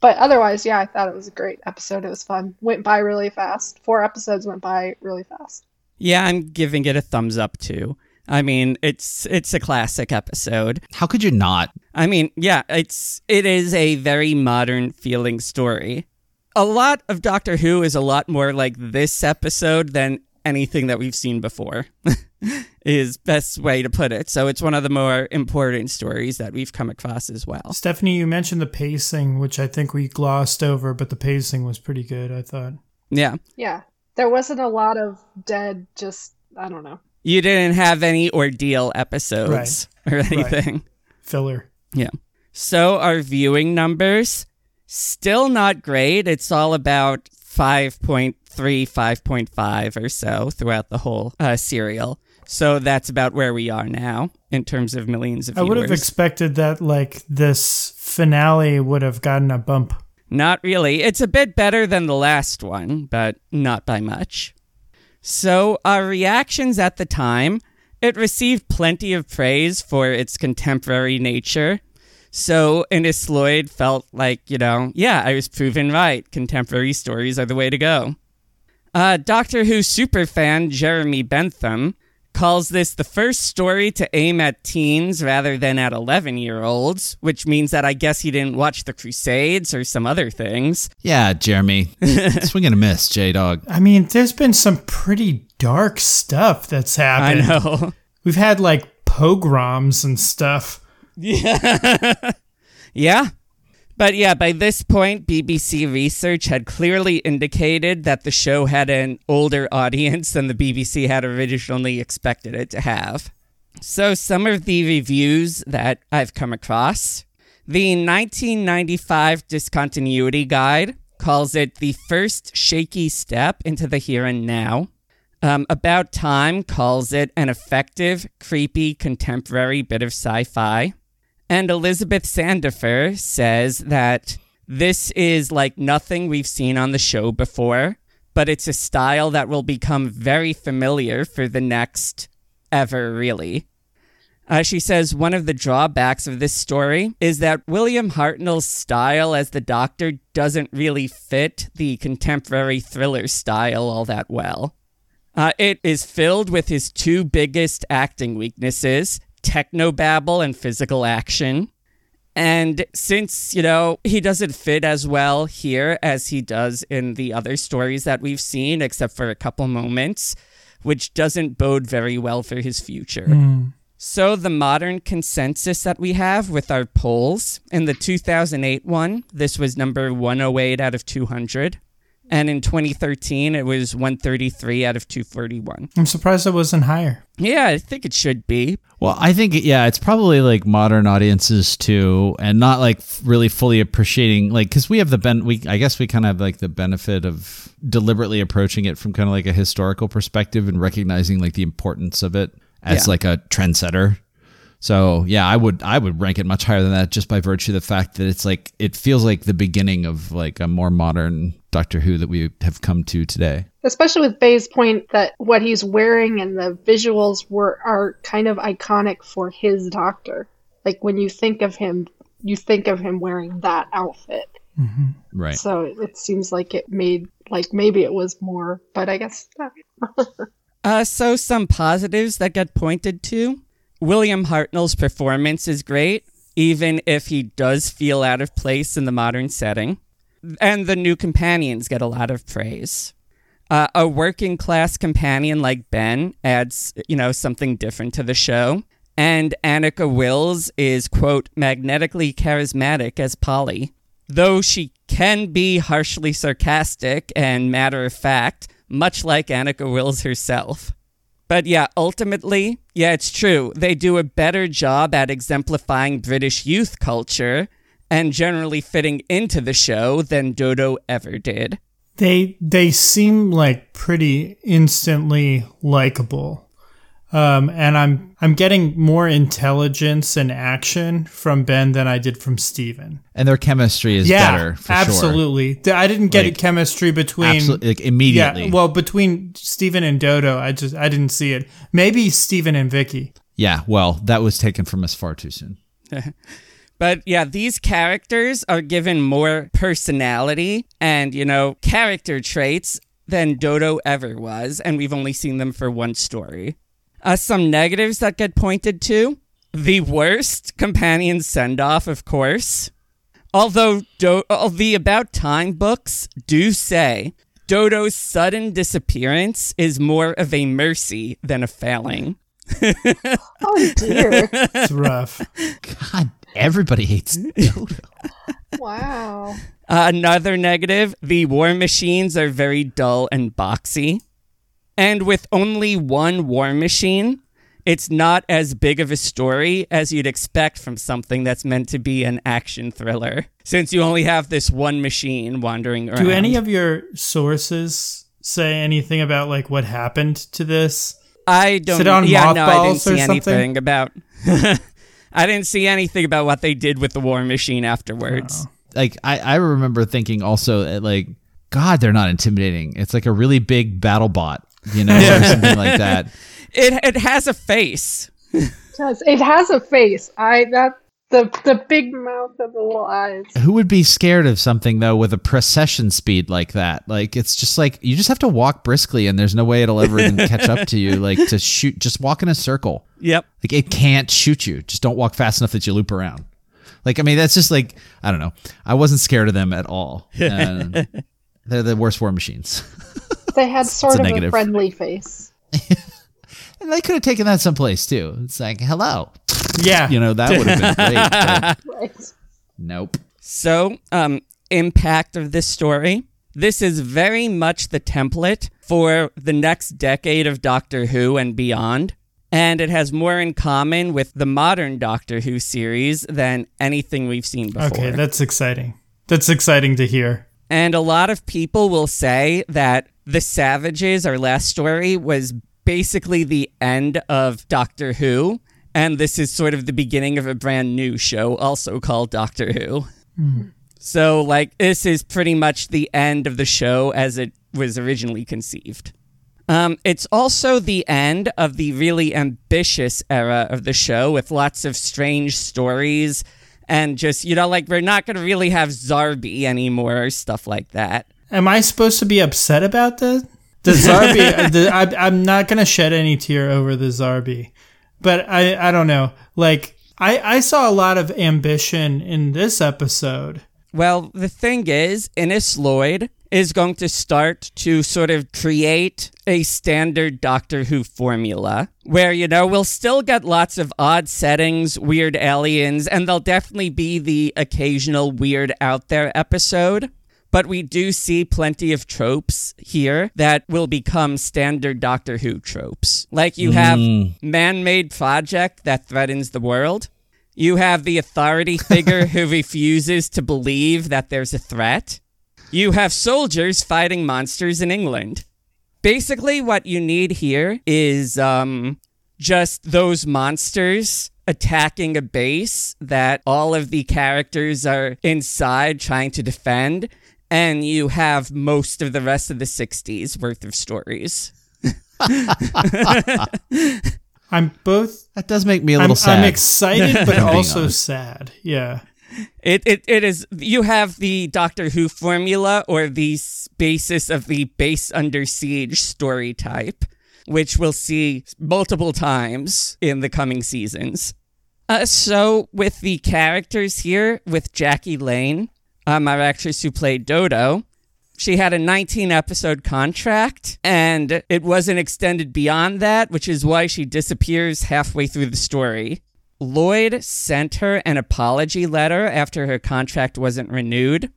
But otherwise, yeah, I thought it was a great episode. It was fun. Went by really fast. Four episodes went by really fast. Yeah, I'm giving it a thumbs up too. I mean, it's it's a classic episode. How could you not? I mean, yeah, it's it is a very modern feeling story. A lot of Doctor Who is a lot more like this episode than anything that we've seen before. [laughs] is best way to put it. So it's one of the more important stories that we've come across as well. Stephanie, you mentioned the pacing, which I think we glossed over, but the pacing was pretty good, I thought. Yeah. Yeah. There wasn't a lot of dead, just, I don't know. You didn't have any ordeal episodes Right. or Right. anything. Filler. Yeah. So our viewing numbers still not great. It's all about 5.3, 5.5 or so throughout the whole uh, serial. So that's about where we are now in terms of millions of viewers. I would have expected that, like, this finale would have gotten a bump. Not really. It's a bit better than the last one, but not by much. So, our reactions at the time, it received plenty of praise for its contemporary nature. So, Innes Lloyd felt like, you know, yeah, I was proven right. Contemporary stories are the way to go. Uh, Doctor Who superfan Jeremy Bentham calls this the first story to aim at teens rather than at 11 year olds, which means that I guess he didn't watch The Crusades or some other things. Yeah, Jeremy, [laughs] swing and a miss, J Dog. I mean, there's been some pretty dark stuff that's happened. I know. We've had, like, pogroms and stuff. Yeah. [laughs] yeah. But yeah, by this point, BBC research had clearly indicated that the show had an older audience than the BBC had originally expected it to have. So, some of the reviews that I've come across the 1995 Discontinuity Guide calls it the first shaky step into the here and now. Um, About Time calls it an effective, creepy, contemporary bit of sci fi. And Elizabeth Sandifer says that this is like nothing we've seen on the show before, but it's a style that will become very familiar for the next ever, really. Uh, she says one of the drawbacks of this story is that William Hartnell's style as the Doctor doesn't really fit the contemporary thriller style all that well. Uh, it is filled with his two biggest acting weaknesses technobabble and physical action. And since, you know, he doesn't fit as well here as he does in the other stories that we've seen, except for a couple moments, which doesn't bode very well for his future. Hmm. So, the modern consensus that we have with our polls in the 2008 one, this was number 108 out of 200. And in 2013, it was 133 out of 241. I'm surprised it wasn't higher. Yeah, I think it should be. Well, I think yeah, it's probably like modern audiences too, and not like really fully appreciating like because we have the ben we I guess we kind of have like the benefit of deliberately approaching it from kind of like a historical perspective and recognizing like the importance of it as Yeah. like a trendsetter. So yeah, I would I would rank it much higher than that just by virtue of the fact that it's like it feels like the beginning of like a more modern Doctor Who that we have come to today. Especially with Bay's point that what he's wearing and the visuals were are kind of iconic for his doctor. Like when you think of him, you think of him wearing that outfit. Right. So it, it seems like it made like maybe it was more, but I guess [laughs] Uh, so some positives that get pointed to. William Hartnell's performance is great, even if he does feel out of place in the modern setting. And the new companions get a lot of praise. Uh, a working class companion like Ben adds, you know, something different to the show. And Anneke Wills is, quote, magnetically charismatic as Polly. Though she can be harshly sarcastic and matter of fact, much like Anneke Wills herself. But yeah, ultimately, yeah, it's true. They do a better job at exemplifying British youth culture and generally fitting into the show than Dodo ever did. They they seem like pretty instantly likable. Um, and I'm I'm getting more intelligence and action from Ben than I did from Steven. And their chemistry is yeah, better for sure. absolutely. Th- I didn't get Like, a chemistry between absolute- like, immediately. Yeah, well, between Steven and Dodo, I just I didn't see it. Maybe Steven and Vicky. Yeah, well, that was taken from us far too soon. [laughs] But yeah, these characters are given more personality and, you know, character traits than Dodo ever was, and we've only seen them for one story. Uh, some negatives that get pointed to the worst companion send off, of course. Although Do- uh, the About Time books do say Dodo's sudden disappearance is more of a mercy than a failing. [laughs] oh dear. It's rough. God, everybody hates [laughs] Dodo. wow. Uh, another negative the war machines are very dull and boxy. And with only one war machine, it's not as big of a story as you'd expect from something that's meant to be an action thriller, since you only have this one machine wandering around. Do any of your sources say anything about like what happened to this? I don't. Sit on yeah, no, I didn't mothballs or see something? anything about. [laughs] I didn't see anything about what they did with the war machine afterwards. Like I, I remember thinking also uh, like, God, they're not intimidating. It's like a really big battle bot, you know, or something like that. [laughs] It it has a face. It does. It has a face. I that the the big mouth and the little eyes. Who would be scared of something though with a procession speed like that? Like it's just like you just have to walk briskly, and there's no way it'll ever even catch up to you. Like to shoot, just walk in a circle. Yep. Like it can't shoot you. Just don't walk fast enough that you loop around. Like I mean, that's just like I don't know. I wasn't scared of them at all. [laughs] Uh, they're the worst war machines. [laughs] They had sort a of a friendly face. [laughs] and they could have taken that someplace too. It's like hello. Yeah. You know that would have been great. [laughs] Right. nope. So, um, impact of this story. This is very much the template for the next decade of Doctor Who and beyond. And it has more in common with the modern Doctor Who series than anything we've seen before. Okay, that's exciting. That's exciting to hear. And a lot of people will say that The Savages, our last story, was basically the end of Doctor Who. And this is sort of the beginning of a brand new show, also called Doctor Who. So, like, this is pretty much the end of the show as it was originally conceived. Um, it's also the end of the really ambitious era of the show with lots of strange stories and just, you know, like, we're not going to really have Zarbi anymore or stuff like that. Am I supposed to be upset about this? The Zarbi, [laughs] the, I, I'm not going to shed any tear over the Zarbi, but I, I don't know. Like, I, I saw a lot of ambition in this episode. Well, the thing is, Innes Lloyd is going to start to sort of create a standard Doctor Who formula where, you know, we'll still get lots of odd settings, weird aliens, and there'll definitely be the occasional weird out there episode. But we do see plenty of tropes here that will become standard Doctor Who tropes. Like you have man made project that threatens the world. You have the authority [laughs] figure who refuses to believe that there's a threat. You have soldiers fighting monsters in England. Basically, what you need here is um, just those monsters attacking a base that all of the characters are inside trying to defend, and you have most of the rest of the 60s worth of stories. [laughs] I'm both. That does make me a little I'm, sad. I'm excited, [laughs] but also honest. sad. Yeah. It, it it is you have the Doctor Who formula or the basis of the base under siege story type, which we'll see multiple times in the coming seasons. Uh, so with the characters here, with Jackie Lane, um, our actress who played Dodo, she had a 19 episode contract and it wasn't extended beyond that, which is why she disappears halfway through the story. Lloyd sent her an apology letter after her contract wasn't renewed,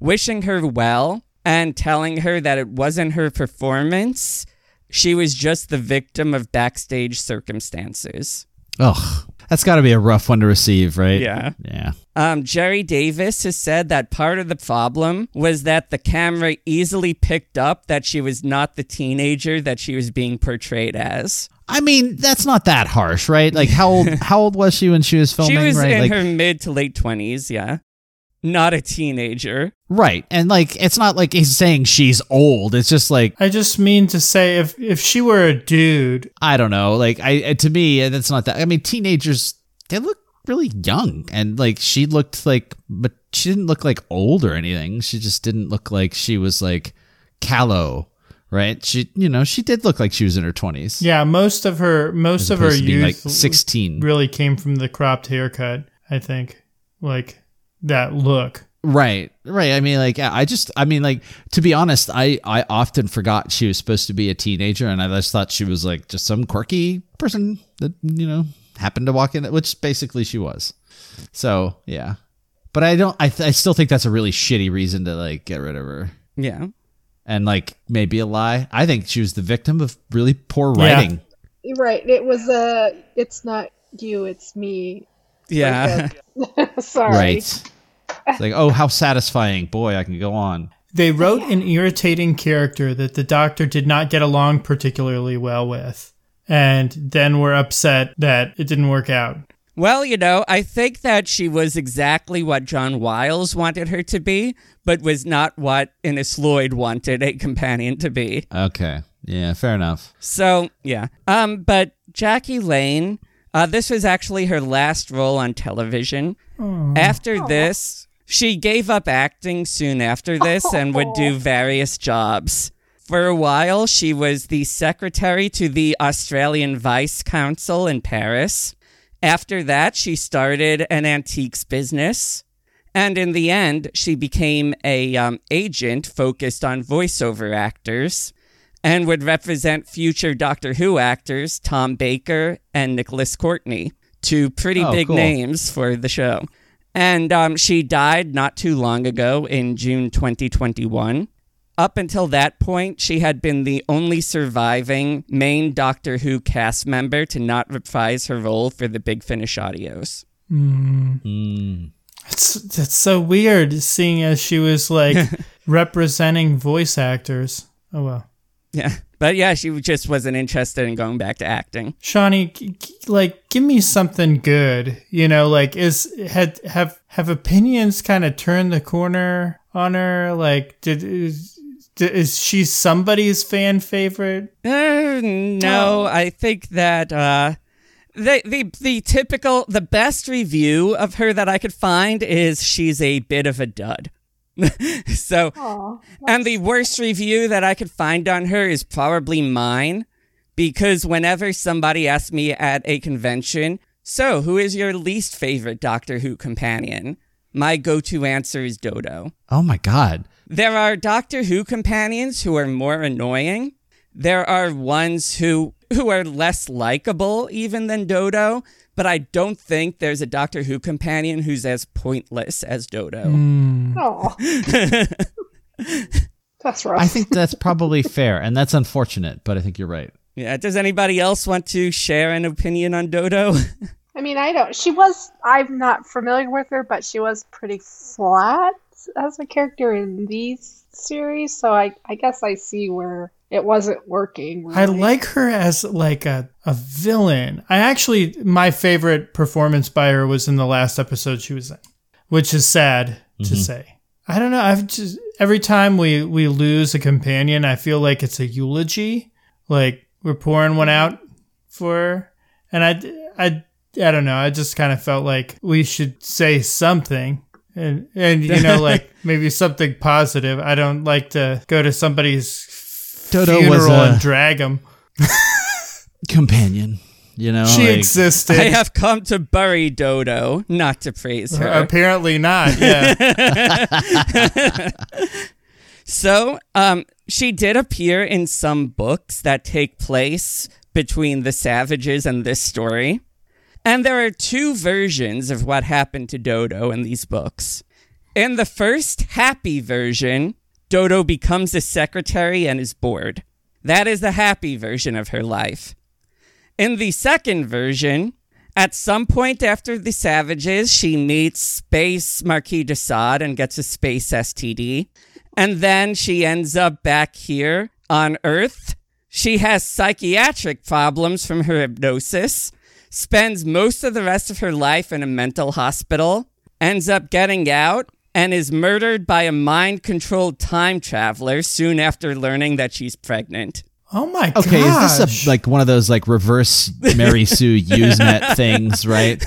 wishing her well and telling her that it wasn't her performance. She was just the victim of backstage circumstances. Ugh, that's got to be a rough one to receive, right? Yeah. Yeah. Um, Gerry Davis has said that part of the problem was that the camera easily picked up that she was not the teenager that she was being portrayed as. I mean, that's not that harsh, right? Like, how old? [laughs] how old was she when she was filming? she was right? in like, her mid to late 20s, yeah. Not a teenager. right, and like, it's not like he's saying she's old. It's just like I just mean to say, if if she were a dude, I don't know. Like, I uh, to me, that's not that. I mean, teenagers they look really young, and like she looked like, but she didn't look like old or anything. She just didn't look like she was like callow, right? She, you know, she did look like she was in her twenties. yeah, most of her most of her opposed to youth like, 16. really came from the cropped haircut. I think, like that look. Right, right. I mean, like, I just, I mean, like, to be honest, I, I often forgot she was supposed to be a teenager, and I just thought she was like just some quirky person that you know happened to walk in, which basically she was. So yeah, but I don't. I, th- I still think that's a really shitty reason to like get rid of her, Yeah. and like maybe a lie. I think she was the victim of really poor Yeah. writing. Right. It was a. it's not you, it's me. Yeah. [laughs] Sorry. Right. It's like, oh, how satisfying! Boy, I can go on. They wrote an irritating character that the doctor did not get along particularly well with, and then were upset that it didn't work out. Well, you know, I think that she was exactly what John Wiles wanted her to be, but was not what Innes Lloyd wanted a companion to be. Okay, yeah, fair enough. So, yeah. Um, but Jackie Lane, uh, this was actually her last role on television. After this, she gave up acting soon after this [laughs] and would do various jobs. For a while, she was the secretary to the Australian Vice Consul in Paris. After that, she started an antiques business. And in the end, she became a um, agent focused on voiceover actors and would represent future Doctor Who actors Tom Baker and Nicholas Courtney, two pretty Oh, big cool. names for the show. And um, she died not too long ago in June 2021. Up until that point, she had been the only surviving main Doctor Who cast member to not reprise her role for the Big Finish audios. It's that's so weird seeing as she was like [laughs] representing voice actors. Oh well. Yeah. But yeah, she just wasn't interested in going back to acting. Shawnee, g- g- like, give me something good. You know, like, is had have have opinions kind of turned the corner on her? Like, did is, is she somebody's fan favorite? Uh, no, I think that uh, the the the typical the best review of her that I could find is she's a bit of a dud. [laughs] so, Aw, and the worst review that I could find on her is probably mine, because whenever somebody asks me at a convention, so who is your least favorite Doctor Who companion? My go-to answer is Dodo. Oh my god. There are Doctor Who companions who are more annoying. There are ones who who are less likable even than Dodo, but I don't think there's a Doctor Who companion who's as pointless as Dodo. Hmm. Aw. [laughs] That's rough. I think that's probably fair, and that's unfortunate, but I think you're right. Yeah, does anybody else want to share an opinion on Dodo? [laughs] I mean, I don't. She was. I'm not familiar with her, but she was pretty flat as a character in these series. So I, I guess I see where it wasn't working. I like her as like a, a villain. I actually my favorite performance by her was in the last episode she was in, which is sad to mm-hmm. say. I don't know. I've just every time we we lose a companion, I feel like it's a eulogy. Like we're pouring one out for her. And I I I don't know. I just kind of felt like we should say something. And, and you know, [laughs] like maybe something positive. I don't like to go to somebody's Dodo funeral was a- and drag them. [laughs] Companion. You know, She like- existed. I have come to bury Dodo, not to praise her. Apparently not. [laughs] Yeah. So, um, she did appear in some books that take place between the Savages and this story. And there are two versions of what happened to Dodo in these books. In the first happy version, Dodo becomes a secretary and is bored. That is the happy version of her life. In the second version, at some point after the Savages, she meets Space Marquis de Sade and gets a space STD. And then she ends up back here on Earth. She has psychiatric problems from her hypnosis, spends most of the rest of her life in a mental hospital, ends up getting out, and is murdered by a mind controlled time traveler soon after learning that she's pregnant. Oh my god. Okay, is this a like one of those like reverse Mary Sue Usenet [laughs] things, right?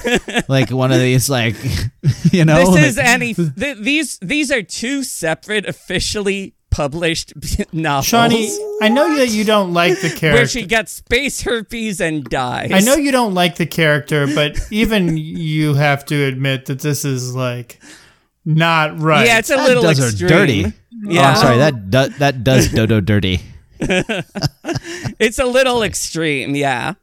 Like one of these like [laughs] you know this like- is any th- these these are two separate officially published [laughs] novels Shawnee, I know that you don't like the character. where she gets space herpes and dies. I know you don't like the character, but even you have to admit that this is like not right. Yeah, it's a that little does her extreme. dirty. Oh, Yeah. I'm sorry. That do, that does [laughs] Dodo dirty. [laughs] It's a little extreme, yeah.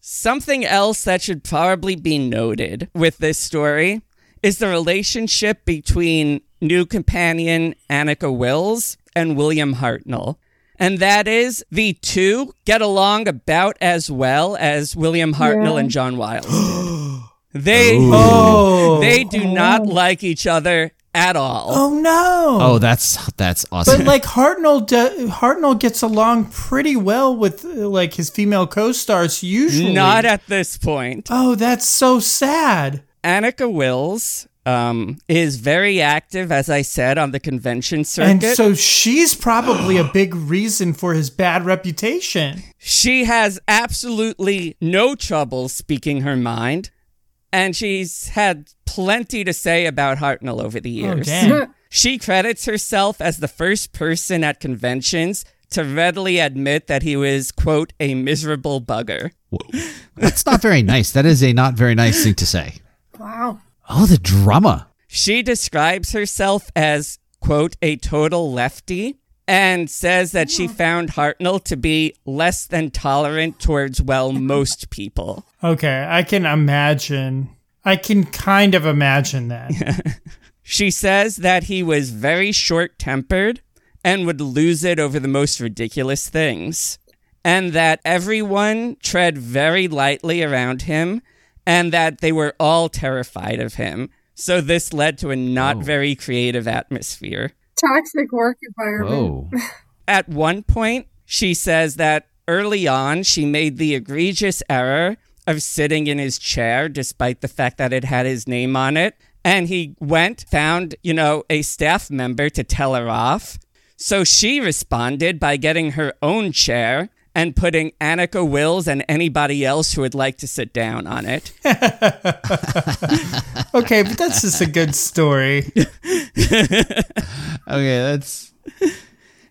Something else that should probably be noted with this story is the relationship between new companion Anneke Wills and William Hartnell. And that is the two get along about as well as William Hartnell Yeah. and John Wiles. [gasps] [gasps] [gasps] they Oh. they do not like each other at all. Oh no. Oh, that's that's awesome. But like Hartnell, do, Hartnell gets along pretty well with uh, like his female co-stars usually. Not at this point. oh, that's so sad. Anneke Wills um, is very active, as I said, on the convention circuit, And so she's probably a big reason for his bad reputation. she has absolutely no trouble speaking her mind, and she's had plenty to say about Hartnell over the Oh years. damn. [laughs] She credits herself as the first person at conventions to readily admit that he was, quote, a miserable bugger. that's not very nice. That is a not very nice thing to say. Wow. Oh, the drama. She describes herself as, quote, a total lefty and says that she found Hartnell to be less than tolerant towards, well, most people. Okay, I can imagine. I can kind of imagine that. [laughs] She says that he was very short tempered and would lose it over the most ridiculous things, and that everyone tread very lightly around him, and that they were all terrified of him. So this led to a not oh. very creative atmosphere. Toxic work environment. Whoa. [laughs] At one point, she says that early on, she made the egregious error of sitting in his chair despite the fact that it had his name on it. And he went, found, you know, a staff member to tell her off. So she responded by getting her own chair and putting Anneke Wills and anybody else who would like to sit down on it. [laughs] Okay, but that's just a good story. [laughs] Okay, that's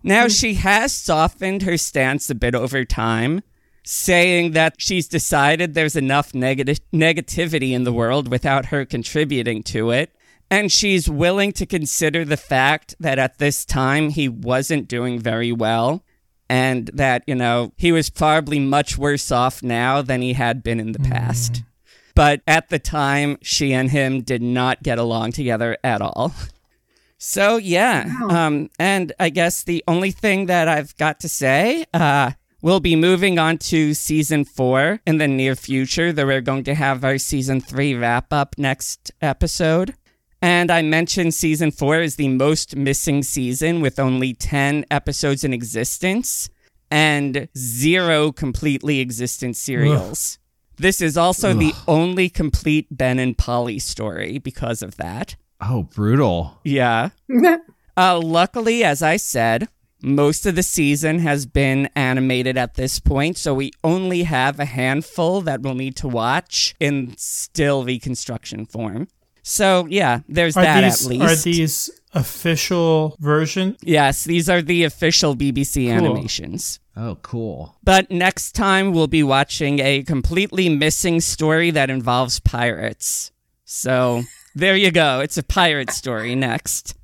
Now, she has softened her stance a bit over time, saying that she's decided there's enough negati- negativity in the world without her contributing to it. And she's willing to consider the fact that at this time he wasn't doing very well. And that, you know, he was probably much worse off now than he had been in the past. But at the time, she and him did not get along together at all. [laughs] So yeah, um, and I guess the only thing that I've got to say, uh, we'll be moving on to season four in the near future. That we're going to have our season three wrap up next episode. And I mentioned season four is the most missing season with only 10 episodes in existence and zero completely existent serials. This is also the only complete Ben and Polly story because of that. oh brutal. Yeah. [laughs] Uh, luckily, as I said, most of the season has been animated at this point, so we only have a handful that we'll need to watch in still reconstruction form. So yeah, there's Are that these at least. are these official version? yes, these are the official BBC Cool. animations. Oh, cool. But next time we'll be watching a completely missing story that involves pirates. So there you go. It's a pirate story next.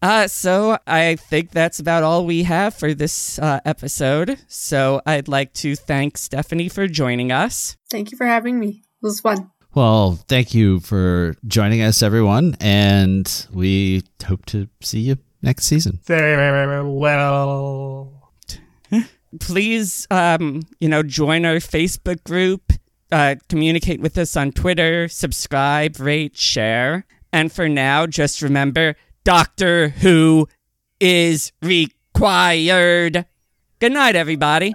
Uh, so I think that's about all we have for this uh, episode. So I'd like to thank Stephanie for joining us. Thank you for having me. It was fun. Well, thank you for joining us, everyone, and we hope to see you next season. Please um you know join our facebook group uh communicate with us on twitter subscribe rate share. And for now just remember doctor who is required. Good night everybody